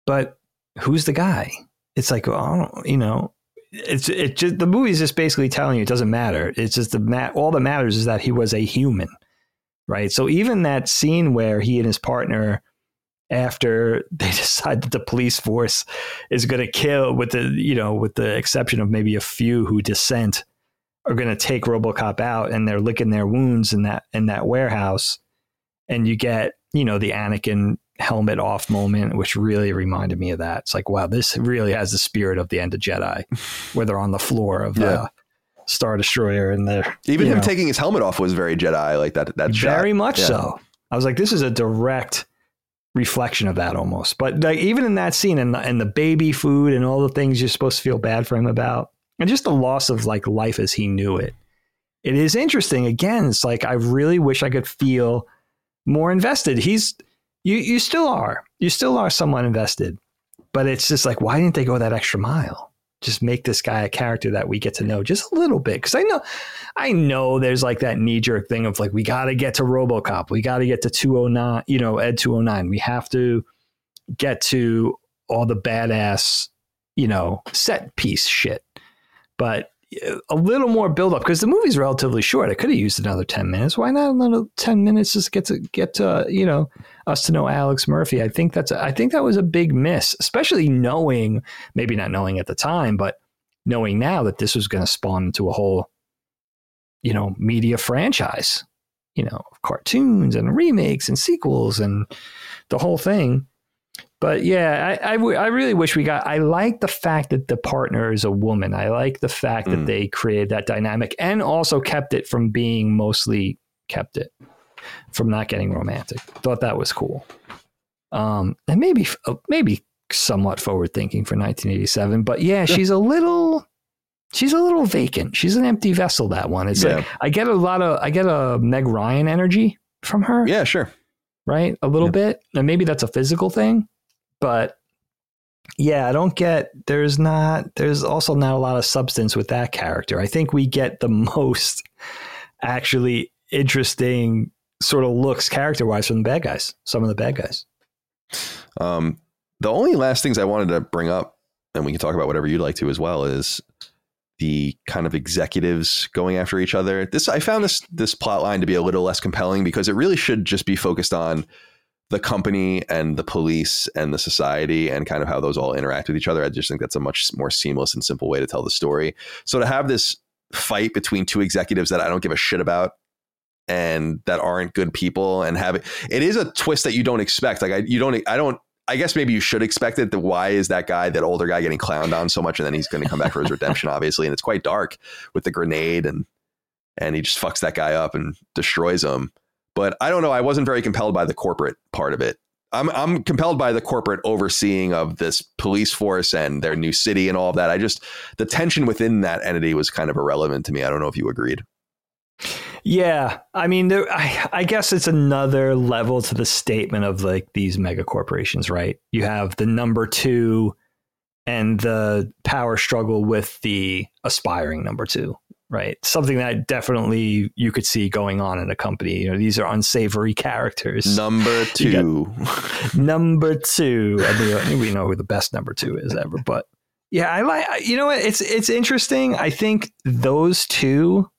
but who's the guy? It's like, oh, you know, it's it just the movie is just basically telling you it doesn't matter. It's just the mat. All that matters is that he was a human, right? So even that scene where he and his partner after they decide that the police force is going to kill with the you know with the exception of maybe a few who dissent are going to take RoboCop out and they're licking their wounds in that in that warehouse and you get you know the Anakin helmet off moment which really reminded me of that it's like wow this really has the spirit of the end of Jedi where they're on the floor of yeah. the Star Destroyer and they're even him know, taking his helmet off was very Jedi like that that very shot. much yeah. so I was like this is a direct reflection of that almost. But like, even in that scene and the, and the baby food and all the things you're supposed to feel bad for him about, and just the loss of like life as he knew it, it is interesting. Again, it's like I really wish I could feel more invested. He's you you still are you still are somewhat invested, but it's just like why didn't they go that extra mile? Just make this guy a character that we get to know just a little bit because I know I know there's like that knee jerk thing of like we got to get to RoboCop, we got to get to 209, you know, Ed 209. We have to get to all the badass, you know, set piece shit. But uh, a little more build up because the movie's relatively short. I could have used another 10 minutes. Why not another 10 minutes just get to get to, uh, you know, us to know Alex Murphy. I think that's I think that was a big miss, especially knowing, maybe not knowing at the time, but knowing now that this was going to spawn into a whole you know, media franchise, you know, cartoons and remakes and sequels and the whole thing but yeah, I, I, w- I really wish we got. I like the fact that the partner is a woman. I like the fact mm. that they created that dynamic and also kept it from being mostly kept it from not getting romantic. Thought that was cool. Um, and maybe uh, maybe somewhat forward thinking for 1987, but yeah, she's a little she's a little vacant. She's an empty vessel. That one. It's yeah. like I get a lot of I get a Meg Ryan energy from her. Yeah, sure. Right, a little bit, and maybe that's a physical thing, but yeah, I don't get. There's not. There's also not a lot of substance with that character. I think we get the most actually interesting sort of looks character wise from the bad guys. Some of the bad guys. Um, the only last things I wanted to bring up, and we can talk about whatever you'd like to as well, is the kind of executives going after each other. This I found this this plot line to be a little less compelling because it really should just be focused on the company and the police and the society and kind of how those all interact with each other. I just think that's a much more seamless and simple way to tell the story. So to have this fight between two executives that I don't give a shit about and that aren't good people and have it, it is a twist that you don't expect. Like I, you don't, I don't, I guess maybe you should expect it. That why is that guy, that older guy, getting clowned on so much, and then he's going to come back for his redemption, obviously, and it's quite dark with the grenade and and he just fucks that guy up and destroys him. But I don't know. I wasn't very compelled by the corporate part of it. I'm I'm compelled by the corporate overseeing of this police force and their new city and all of that. I just the tension within that entity was kind of irrelevant to me. I don't know if you agreed. Yeah, I mean, there, I, I guess it's another level to the statement of like these mega corporations, right? You have the number two and the power struggle with the aspiring number two, right? Something that definitely you could see going on in a company. You know, these are unsavory characters. Number two. number two. I mean, we know who the best number two is ever, but yeah, I like. You know what? It's it's interesting. I think those two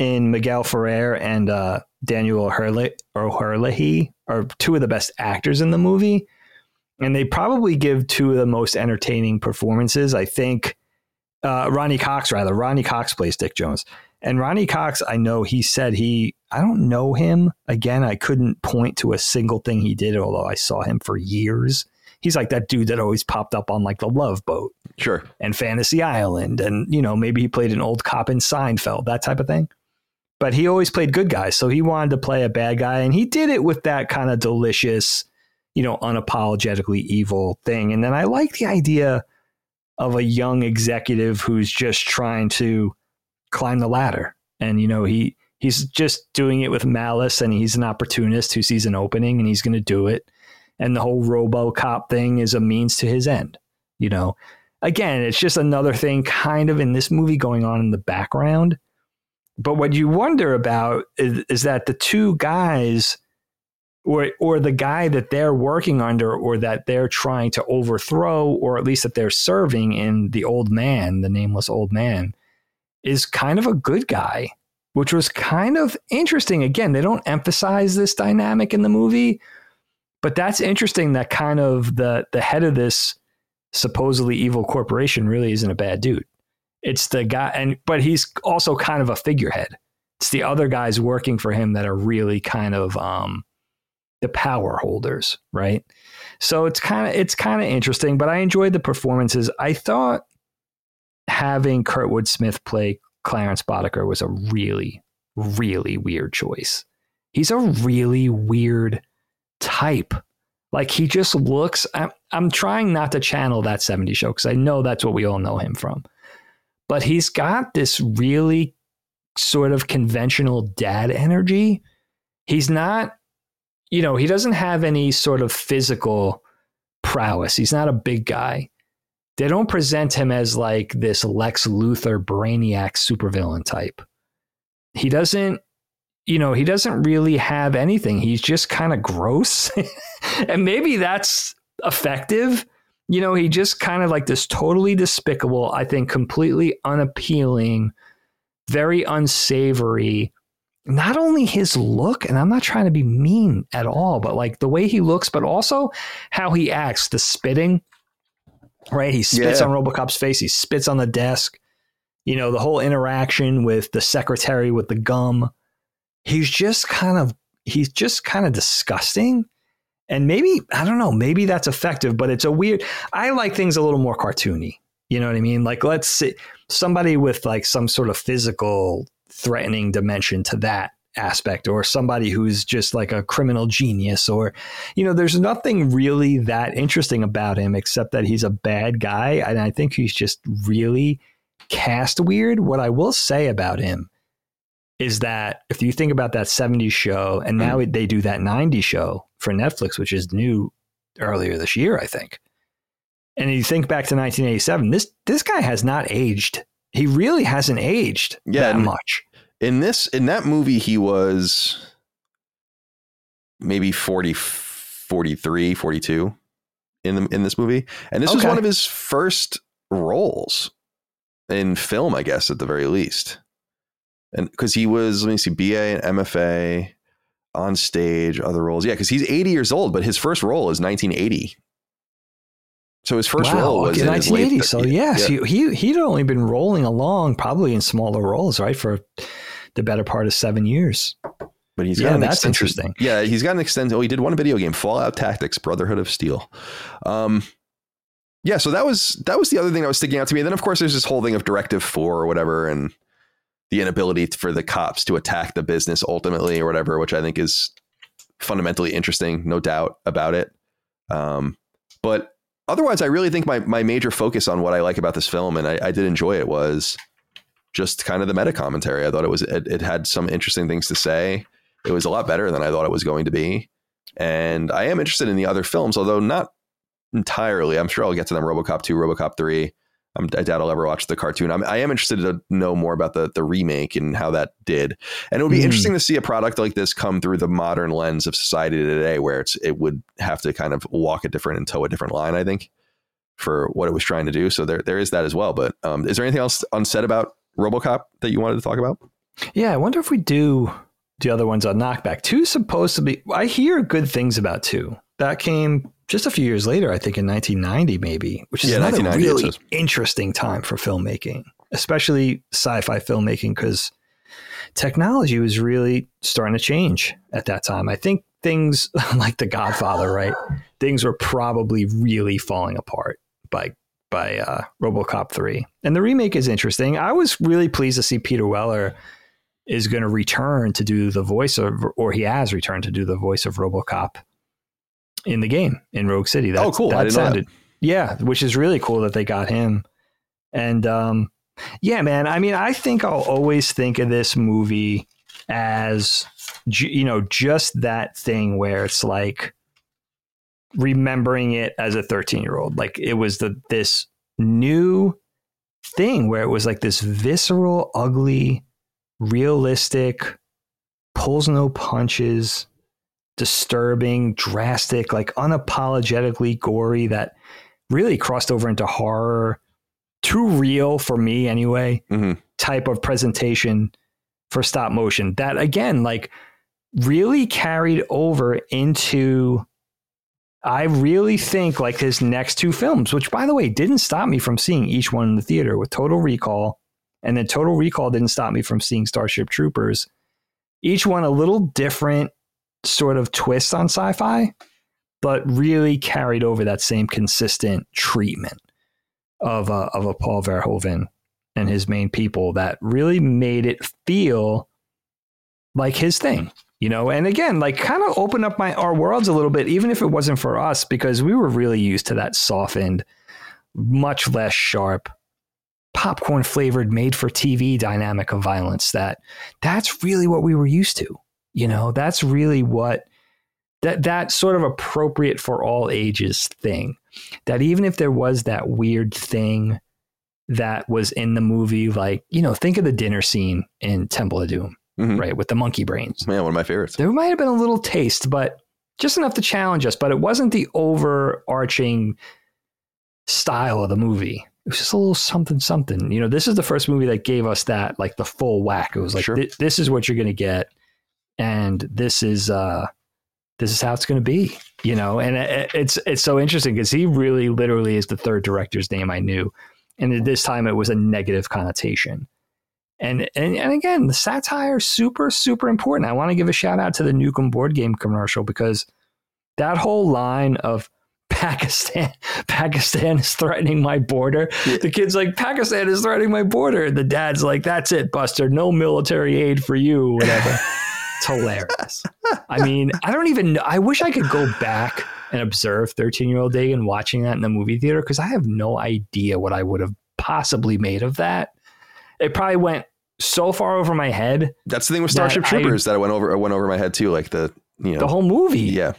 in Miguel Ferrer and uh, Dan O'Herlihy are two of the best actors in the movie, and they probably give two of the most entertaining performances. I think uh, Ronny Cox, rather. Ronny Cox plays Dick Jones. And Ronny Cox, I know he said he, I don't know him. Again, I couldn't point to a single thing he did, although I saw him for years. He's like that dude that always popped up on like the Love Boat. Sure. And Fantasy Island. And, you know, maybe he played an old cop in Seinfeld, that type of thing. But he always played good guys. So he wanted to play a bad guy. And he did it with that kind of delicious, you know, unapologetically evil thing. And then I like the idea of a young executive who's just trying to climb the ladder. And, you know, he, he's just doing it with malice and he's an opportunist who sees an opening and he's going to do it. And the whole RoboCop thing is a means to his end. You know, again, it's just another thing kind of in this movie going on in the background. But what you wonder about is, is that the two guys or or the guy that they're working under or that they're trying to overthrow or at least that they're serving in the old man the nameless old man is kind of a good guy which was kind of interesting. Again they don't emphasize this dynamic in the movie but that's interesting that kind of the the head of this supposedly evil corporation really isn't a bad dude it's the guy and but he's also kind of a figurehead it's the other guys working for him that are really kind of um the power holders, right? So it's kind of it's kind of interesting, but I enjoyed the performances. I thought having Kurtwood Smith play Clarence Boddicker was a really really weird choice. He's a really weird type. Like he just looks I'm, I'm trying not to channel that 70 show cuz I know that's what we all know him from. But he's got this really sort of conventional dad energy. He's not you know, he doesn't have any sort of physical prowess. He's not a big guy. They don't present him as like this Lex Luthor brainiac supervillain type. He doesn't, you know, he doesn't really have anything. He's just kind of gross. and maybe that's effective. You know, he just kind of like this totally despicable, I think completely unappealing, very unsavory not only his look, and I'm not trying to be mean at all, but like the way he looks, but also how he acts, the spitting, right? He spits yeah. on Robocop's face, he spits on the desk, you know, the whole interaction with the secretary with the gum. He's just kind of, he's just kind of disgusting. And maybe, I don't know, maybe that's effective, but it's a weird, I like things a little more cartoony. You know what I mean? Like, let's say somebody with like some sort of physical threatening dimension to that aspect or somebody who's just like a criminal genius or you know there's nothing really that interesting about him except that he's a bad guy and I think he's just really cast weird what I will say about him is that if you think about that 70s show and now mm. they do that 90s show for Netflix which is new earlier this year I think. And you think back to 1987 this this guy has not aged. He really hasn't aged yeah, that much. in this in that movie he was maybe 40 43 42 in the in this movie. And this okay. was one of his first roles in film i guess at the very least and because he was let me see ba and mfa on stage other roles yeah because he's 80 years old but his first role is 1980 so his first wow, role was okay, in 1980 so yes yeah. he he'd only been rolling along probably in smaller roles right for the better part of seven years. But he's got yeah, that's interesting. Yeah, he's got an extensive. Oh, he did one video game, Fallout Tactics: Brotherhood of Steel. Um, yeah, so that was that was the other thing that was sticking out to me. And then of course there's this whole thing of Directive Four or whatever, and the inability for the cops to attack the business ultimately or whatever, which I think is fundamentally interesting, no doubt about it. Um, but otherwise, I really think my my major focus on what I like about this film, and I, I did enjoy it, was just kind of the meta commentary. I thought it was it, it, had some interesting things to say. It was a lot better than I thought it was going to be, and I am interested in the other films, although not entirely. I'm sure I'll get to them. RoboCop two, RoboCop three. I'm, I doubt I'll ever watch the cartoon. I'm, I am interested to know more about the the remake and how that did. And it would be mm. interesting to see a product like this come through the modern lens of society today, where it's it would have to kind of walk a different and toe a different line. I think for what it was trying to do. So there there is that as well. But um, is there anything else unsaid about RoboCop that you wanted to talk about? Yeah, I wonder if we do the other ones on Knockback. Two supposed to be. I hear good things about two. That came just a few years later, I think in 1990, maybe, which is yeah, another really interesting time for filmmaking, especially sci-fi filmmaking, because technology was really starting to change at that time. I think things like The Godfather, right? Things were probably really falling apart by by uh, RoboCop 3. And the remake is interesting. I was really pleased to see Peter Weller is going to return to do the voice of, or he has returned to do the voice of RoboCop in the game in Rogue City. That, oh, cool. That sounded, that. yeah, which is really cool that they got him. And um, yeah, man, I mean, I think I'll always think of this movie as, you know, just that thing where it's like, remembering it as a 13 year old. Like it was the this new thing where it was like this visceral, ugly, realistic, pulls no punches, disturbing, drastic, like unapologetically gory that really crossed over into horror. Too real for me anyway, mm-hmm. type of presentation for stop motion that again, like really carried over into I really think like his next two films, which by the way didn't stop me from seeing each one in the theater with Total Recall, and then Total Recall didn't stop me from seeing Starship Troopers. Each one a little different sort of twist on sci-fi, but really carried over that same consistent treatment of a, of a Paul Verhoeven and his main people that really made it feel like his thing you know? And again like kind of open up my our worlds a little bit even if it wasn't for us because we were really used to that softened much less sharp popcorn flavored made for tv dynamic of violence that that's really what we were used to you know that's really what that that sort of appropriate for all ages thing that even if there was that weird thing that was in the movie like you know think of the dinner scene in temple of doom mm-hmm. right? With the monkey brains. Man, one of my favorites. There might have been a little taste, but just enough to challenge us. But it wasn't the overarching style of the movie. It was just a little something, something. You know, this is the first movie that gave us that, like the full whack. It was like, sure. this is what you're going to get, and this is uh, this is how it's going to be. You know, and it, it's it's so interesting because he really, literally, is the third director's name I knew, and at this time it was a negative connotation. And, and and again, the satire is super super important. I want to give a shout out to the Nukem board game commercial because that whole line of Pakistan Pakistan is threatening my border. Yeah. The kid's like Pakistan is threatening my border. The dad's like that's it, Buster. No military aid for you, whatever. It's hilarious. I mean, I don't even. I wish I could go back and observe 13 year old Dagan watching that in the movie theater because I have no idea what I would have possibly made of that. It probably went so far over my head. That's the thing with Starship that Troopers I, that went over. went over my head too. Like the you know the whole movie. Yeah,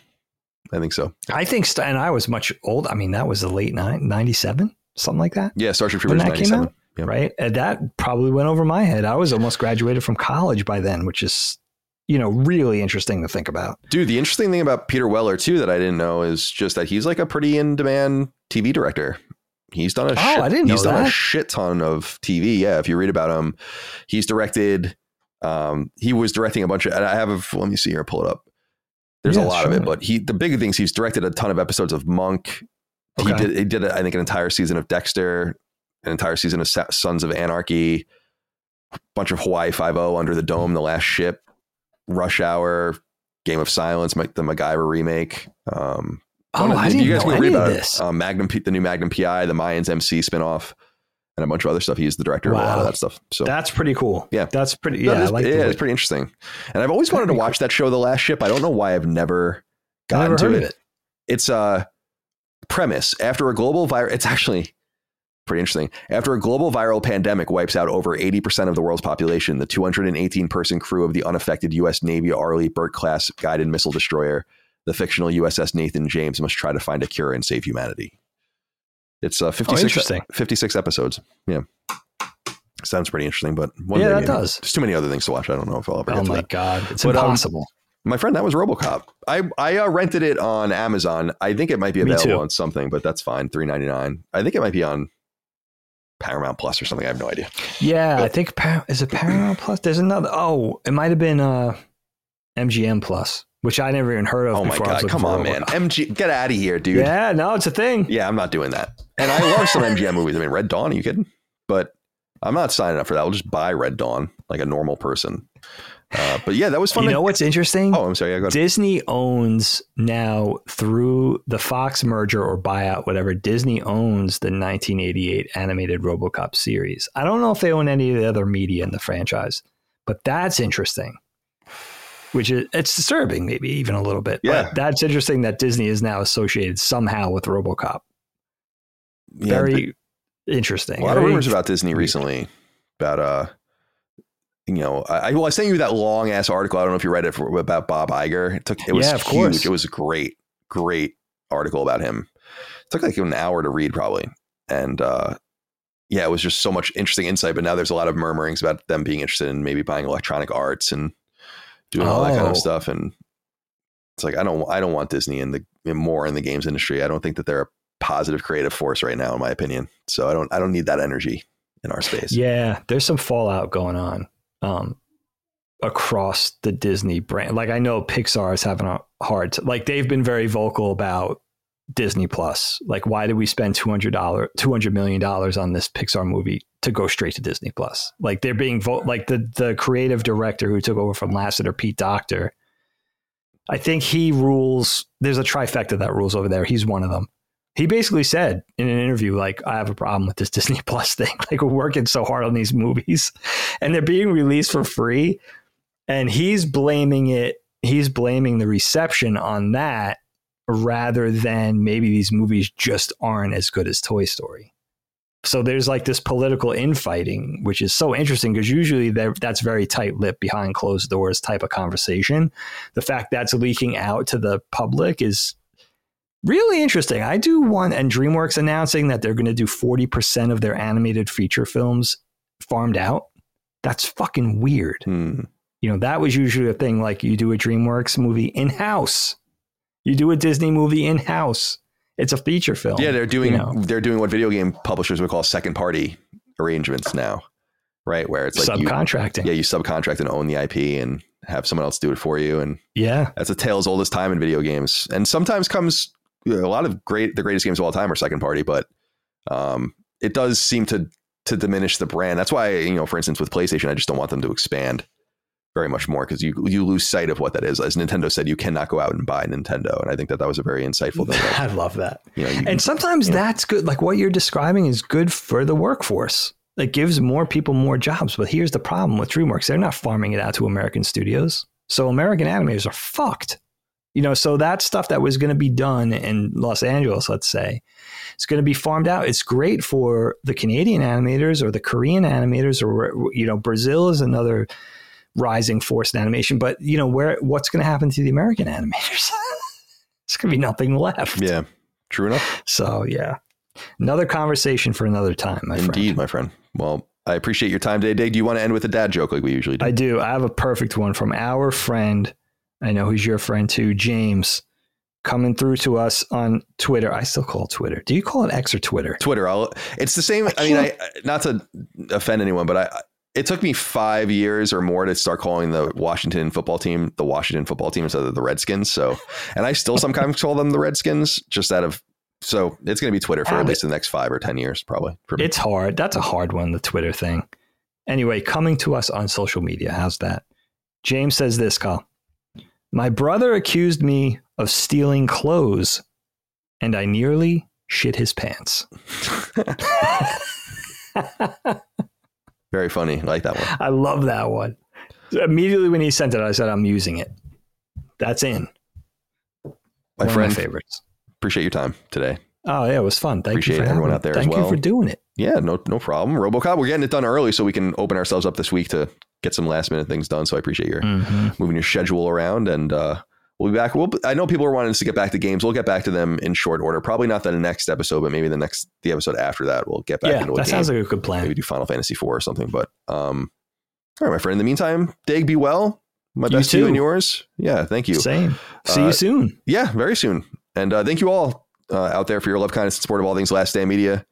I think so. I think, and I was much old. I mean, that was the late '97, something like that. Yeah, Starship Troopers. When that 97. came out, yep. right? And that probably went over my head. I was almost graduated from college by then, which is you know really interesting to think about. Dude, the interesting thing about Peter Weller too that I didn't know is just that he's like a pretty in demand TV director. He's done a oh, shit, I didn't he's done that. a shit ton of TV. Yeah, if you read about him, he's directed. Um, he was directing a bunch of. I have. A, let me see here. Pull it up. There's yeah, a lot sure. of it, but he the big things he's directed a ton of episodes of Monk. Okay. He did he did I think an entire season of Dexter, an entire season of Sons of Anarchy, a bunch of Hawaii Five O Under the Dome, The Last Ship, Rush Hour, Game of Silence, the MacGyver remake. Um, oh, I didn't you guys know read about this. Um, Magnum, the new Magnum PI, the Mayans MC spinoff, and a bunch of other stuff. He's the director wow. of a lot of that stuff. So that's pretty cool. Yeah, that's pretty. Yeah, like yeah, it's pretty interesting. And I've always wanted to watch cool. that show, The Last Ship. I don't know why I've never gotten never to it. it. It's a premise after a global virus. It's actually pretty interesting. After a global viral pandemic wipes out over 80% of the world's population, the 218 person crew of the unaffected U.S. Navy Arleigh Burke class guided missile destroyer, the fictional USS Nathan James, must try to find a cure and save humanity. It's uh, 56, oh, 56 episodes. Yeah. Sounds pretty interesting, but one yeah, that does. There's too many other things to watch. I don't know if I'll ever. Oh my god, it's but, um, impossible. Um, my friend, that was RoboCop. I I uh, rented it on Amazon. I think it might be available on something, but that's fine. Three ninety nine. I think it might be on Paramount Plus or something. I have no idea. Yeah, but, I think is it Paramount Plus. There's another. Oh, it might have been uh, MGM Plus which I never even heard of. Oh my god! Come on, man! MG, get out of here, dude. Yeah, no, it's a thing. Yeah, I'm not doing that. And I love some MGM movies. I mean, Red Dawn. Are you kidding? But I'm not signing up for that. I'll just buy Red Dawn like a normal person. Uh, but yeah, that was fun. You know what's interesting? Oh, I'm sorry. Yeah, Disney owns now through the Fox merger or buyout, whatever. Disney owns the 1988 animated RoboCop series. I don't know if they own any of the other media in the franchise, but that's interesting which is it's disturbing, maybe even a little bit. Yeah, but that's interesting that Disney is now associated somehow with RoboCop. Yeah, Very the, interesting. A lot Very of rumors about Disney recently about uh, you know, I well, I sent you that long ass article. I don't know if you read it for, about Bob Iger. It took it was yeah, of huge. Course. It was a great, great article about him. It took like an hour to read probably, and uh, yeah, it was just so much interesting insight. But now there's a lot of murmurings about them being interested in maybe buying Electronic Arts and doing all that kind of oh. stuff. And it's like I don't I don't want Disney in the in more in the games industry. I don't think that they're a positive creative force right now, in my opinion. So I don't I don't need that energy in our space. Yeah, there's some fallout going on um, across the Disney brand. Like I know Pixar is having a hard t- like they've been very vocal about Disney Plus. Like why did we spend two hundred dollar two hundred million dollars on this Pixar movie? to go straight to Disney Plus. Like they're being vo- like the the creative director who took over from Lasseter, Pete Docter. I think he rules. There's a trifecta that rules over there. He's one of them. He basically said in an interview, like, I have a problem with this Disney Plus thing. Like, we're working so hard on these movies and they're being released for free. And he's blaming it, he's blaming the reception on that rather than maybe these movies just aren't as good as Toy Story. So there's like this political infighting, which is so interesting because usually that's very tight lipped behind closed doors type of conversation. The fact that's leaking out to the public is really interesting. I do want, and DreamWorks announcing that they're going to do 40% of their animated feature films farmed out. That's fucking weird. Hmm. You know, that was usually a thing like you do a DreamWorks movie in house, you do a Disney movie in house it's a feature film. Yeah, they're doing you know? they're doing what video game publishers would call second party arrangements now, right? Where it's like subcontracting. You, yeah, you subcontract and own the IP and have someone else do it for you. And yeah, that's a tale as old as time in video games. And sometimes comes a lot of great the greatest games of all time are second party, but um, it does seem to to diminish the brand. That's why you know, for instance, with PlayStation, I just don't want them to expand very much more because you you lose sight of what that is. As Nintendo said, you cannot go out and buy Nintendo, and I think that that was a very insightful thing. I love that. You know, you, and sometimes you know, that's good. Like what you're describing is good for the workforce. It gives more people more jobs. But here's the problem with DreamWorks: they're not farming it out to American studios. So American animators are fucked. You know, so that stuff that was going to be done in Los Angeles, let's say, it's going to be farmed out. It's great for the Canadian animators or the Korean animators, or you know, Brazil is another rising force in animation. But you know, where what's going to happen to the American animators? it's going to be nothing left. Yeah, true enough. So yeah, another conversation for another time. My friend. Indeed, friend. my friend. Well, I appreciate your time today, Dave. Do you want to end with a dad joke like we usually do? I do. I have a perfect one from our friend. I know he's your friend too, James, coming through to us on Twitter. I still call it Twitter. Do you call it X or Twitter? Twitter. I'll, it's the same. I, I mean, I not to offend anyone, but I it took me five years or more to start calling the Washington football team the Washington football team instead of the Redskins. So, and I still sometimes call them the Redskins just out of so it's going to be Twitter for at um, least the next five or 10 years, probably. It's hard. That's a hard one, the Twitter thing. Anyway, coming to us on social media. How's that? James says this, Kyle. My brother accused me of stealing clothes, and I nearly shit his pants. Very funny. I like that one. I love that one. Immediately when he sent it, I said, I'm using it. That's in. My one friend, my favorites appreciate your time today. Oh yeah, it was fun. Thank appreciate you for everyone out there. Thank well. you for doing it. Yeah, no, no problem. RoboCop, we're getting it done early so we can open ourselves up this week to get some last minute things done. So I appreciate your mm-hmm. moving your schedule around, and uh, we'll be back. We'll, I know people are wanting us to get back to games. We'll get back to them in short order. Probably not the next episode, but maybe the next the episode after that. We'll get back yeah, into that game. sounds like a good plan. Maybe do Final Fantasy four or something. But um, all right, my friend. In the meantime, Dig, be well. My you best too. to you and yours. Yeah, thank you. Same. See uh, you soon. Yeah, very soon. And uh, thank you all uh, out there for your love, kindness, and support of all things Last Stand Media.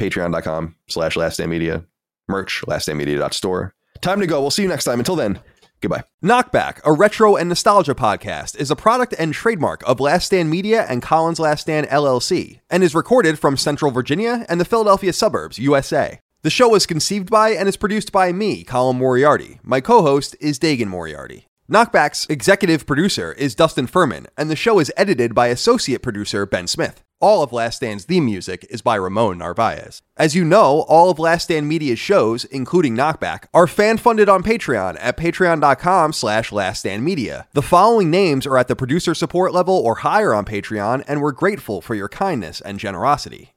Patreon.com slash Last Stand Media. Merch, laststandmedia.store. Time to go. We'll see you next time. Until then, goodbye. Knockback, a retro and nostalgia podcast, is a product and trademark of Last Stand Media and Colin's Last Stand LLC, and is recorded from Central Virginia and the Philadelphia suburbs, USA. The show was conceived by and is produced by me, Colin Moriarty. My co host is Dagan Moriarty. Knockback's executive producer is Dustin Furman, and the show is edited by associate producer Ben Smith. All of Last Stand's theme music is by Ramon Narvaez. As you know, all of Last Stand Media's shows, including Knockback, are fan-funded on Patreon at patreon.com slash laststandmedia. The following names are at the producer support level or higher on Patreon, and we're grateful for your kindness and generosity.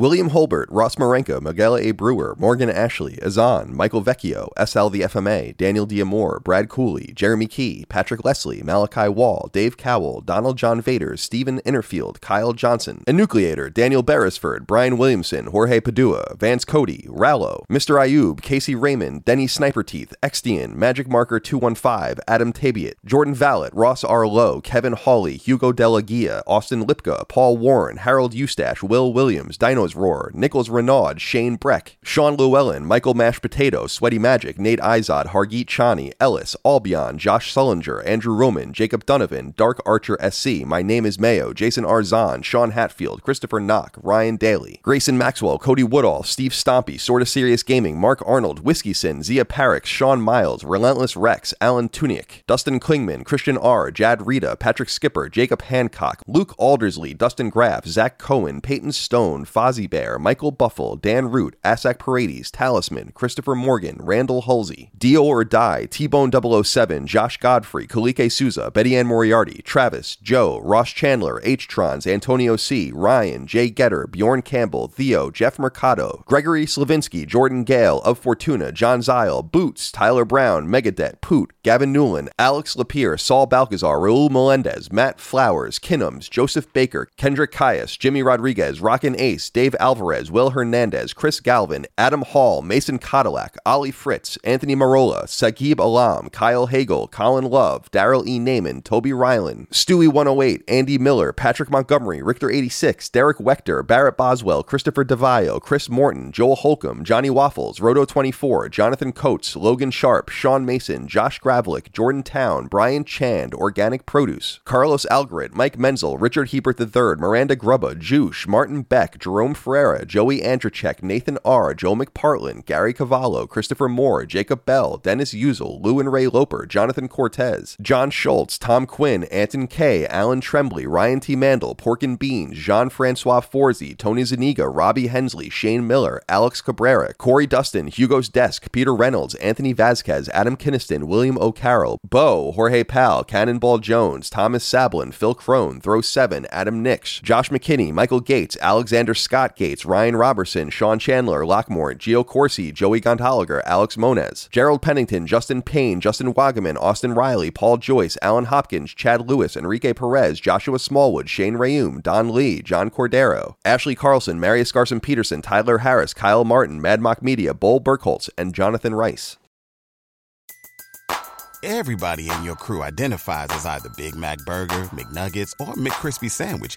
William Holbert, Ross Marenko, Miguel A. Brewer, Morgan Ashley, Azan, Michael Vecchio, SL the FMA, Daniel Diamore, Brad Cooley, Jeremy Key, Patrick Leslie, Malachi Wall, Dave Cowell, Donald John Vader, Stephen Innerfield, Kyle Johnson, Enucleator, Daniel Beresford, Brian Williamson, Jorge Padua, Vance Cody, Rallo, Mr. Ayub, Casey Raymond, Denny Sniper Teeth, Extian, Magic Marker 215, Adam Tabiat, Jordan Vallet, Ross R. Lowe, Kevin Hawley, Hugo Delagia, Austin Lipka, Paul Warren, Harold Eustache, Will Williams, Dino Roar, Nichols Renaud, Shane Breck, Sean Llewellyn, Michael Mash Potato, Sweaty Magic, Nate Izod, Hargeet Chani, Ellis, Albion, Josh Sullinger, Andrew Roman, Jacob Donovan, Dark Archer SC, My Name is Mayo, Jason Arzon, Sean Hatfield, Christopher Knock, Ryan Daly, Grayson Maxwell, Cody Woodall, Steve Stompy, Sorta Serious Gaming, Mark Arnold, Whiskeyson, Zia Parrick, Sean Miles, Relentless Rex, Alan Tuniak, Dustin Klingman, Christian R., Jad Rita, Patrick Skipper, Jacob Hancock, Luke Aldersley, Dustin Graff, Zach Cohen, Peyton Stone, Fozzie Fuzzy Bear, Michael Buffle, Dan Root, Asak Paredes, Talisman, Christopher Morgan, Randall Halsey, Dio or Die, T-Bone 007, Josh Godfrey, Kalike Souza, Betty Ann Moriarty, Travis, Joe, Ross Chandler, H-Trons, Antonio C., Ryan, Jay Getter, Bjorn Campbell, Theo, Jeff Mercado, Gregory Slavinsky, Jordan Gale, Of Fortuna, John Zile, Boots, Tyler Brown, Megadet, Poot, Gavin Newland, Alex Lapierre, Saul Balcazar, Raul Melendez, Matt Flowers, Kinnums, Joseph Baker, Kendrick Caius, Jimmy Rodriguez, Rockin' Ace, Dave Alvarez, Will Hernandez, Chris Galvin, Adam Hall, Mason Cadillac, Ali Fritz, Anthony Marola, Sagib Alam, Kyle Hagel, Colin Love, Daryl E. Naiman, Toby Ryland, Stewie108, Andy Miller, Patrick Montgomery, Richter86, Derek Wechter, Barrett Boswell, Christopher DeVio, Chris Morton, Joel Holcomb, Johnny Waffles, Roto24, Jonathan Coates, Logan Sharp, Sean Mason, Josh Gravlick, Jordan Town, Brian Chand, Organic Produce, Carlos Algarit, Mike Menzel, Richard Hebert III, Miranda Grubba, Juice, Martin Beck, Jerome Jerome Ferreira, Joey Andrzejczyk, Nathan R., Joe McPartlin, Gary Cavallo, Christopher Moore, Jacob Bell, Dennis Uzel, Lou and Ray Loper, Jonathan Cortez, John Schultz, Tom Quinn, Anton K., Alan Trembley, Ryan T. Mandel, Pork and Beans, Jean-Francois Forzi, Tony Zuniga, Robbie Hensley, Shane Miller, Alex Cabrera, Corey Dustin, Hugo's Desk, Peter Reynolds, Anthony Vasquez, Adam Kinniston, William O'Carroll, Bo, Jorge Pal, Cannonball Jones, Thomas Sablin, Phil Crone, Throw 7, Adam Nix, Josh McKinney, Michael Gates, Alexander Scott Gates, Ryan Robertson, Sean Chandler, Lockmore, Gio Corsi, Joey Gondoliger, Alex Moniz, Gerald Pennington, Justin Payne, Justin Wagaman, Austin Riley, Paul Joyce, Alan Hopkins, Chad Lewis, Enrique Perez, Joshua Smallwood, Shane Rayum, Don Lee, John Cordero, Ashley Carlson, Marius Garson Peterson, Tyler Harris, Kyle Martin, Mad Mock Media, Bull Burkholtz, and Jonathan Rice. Everybody in your crew identifies as either Big Mac Burger, McNuggets, or McCrispy Sandwich,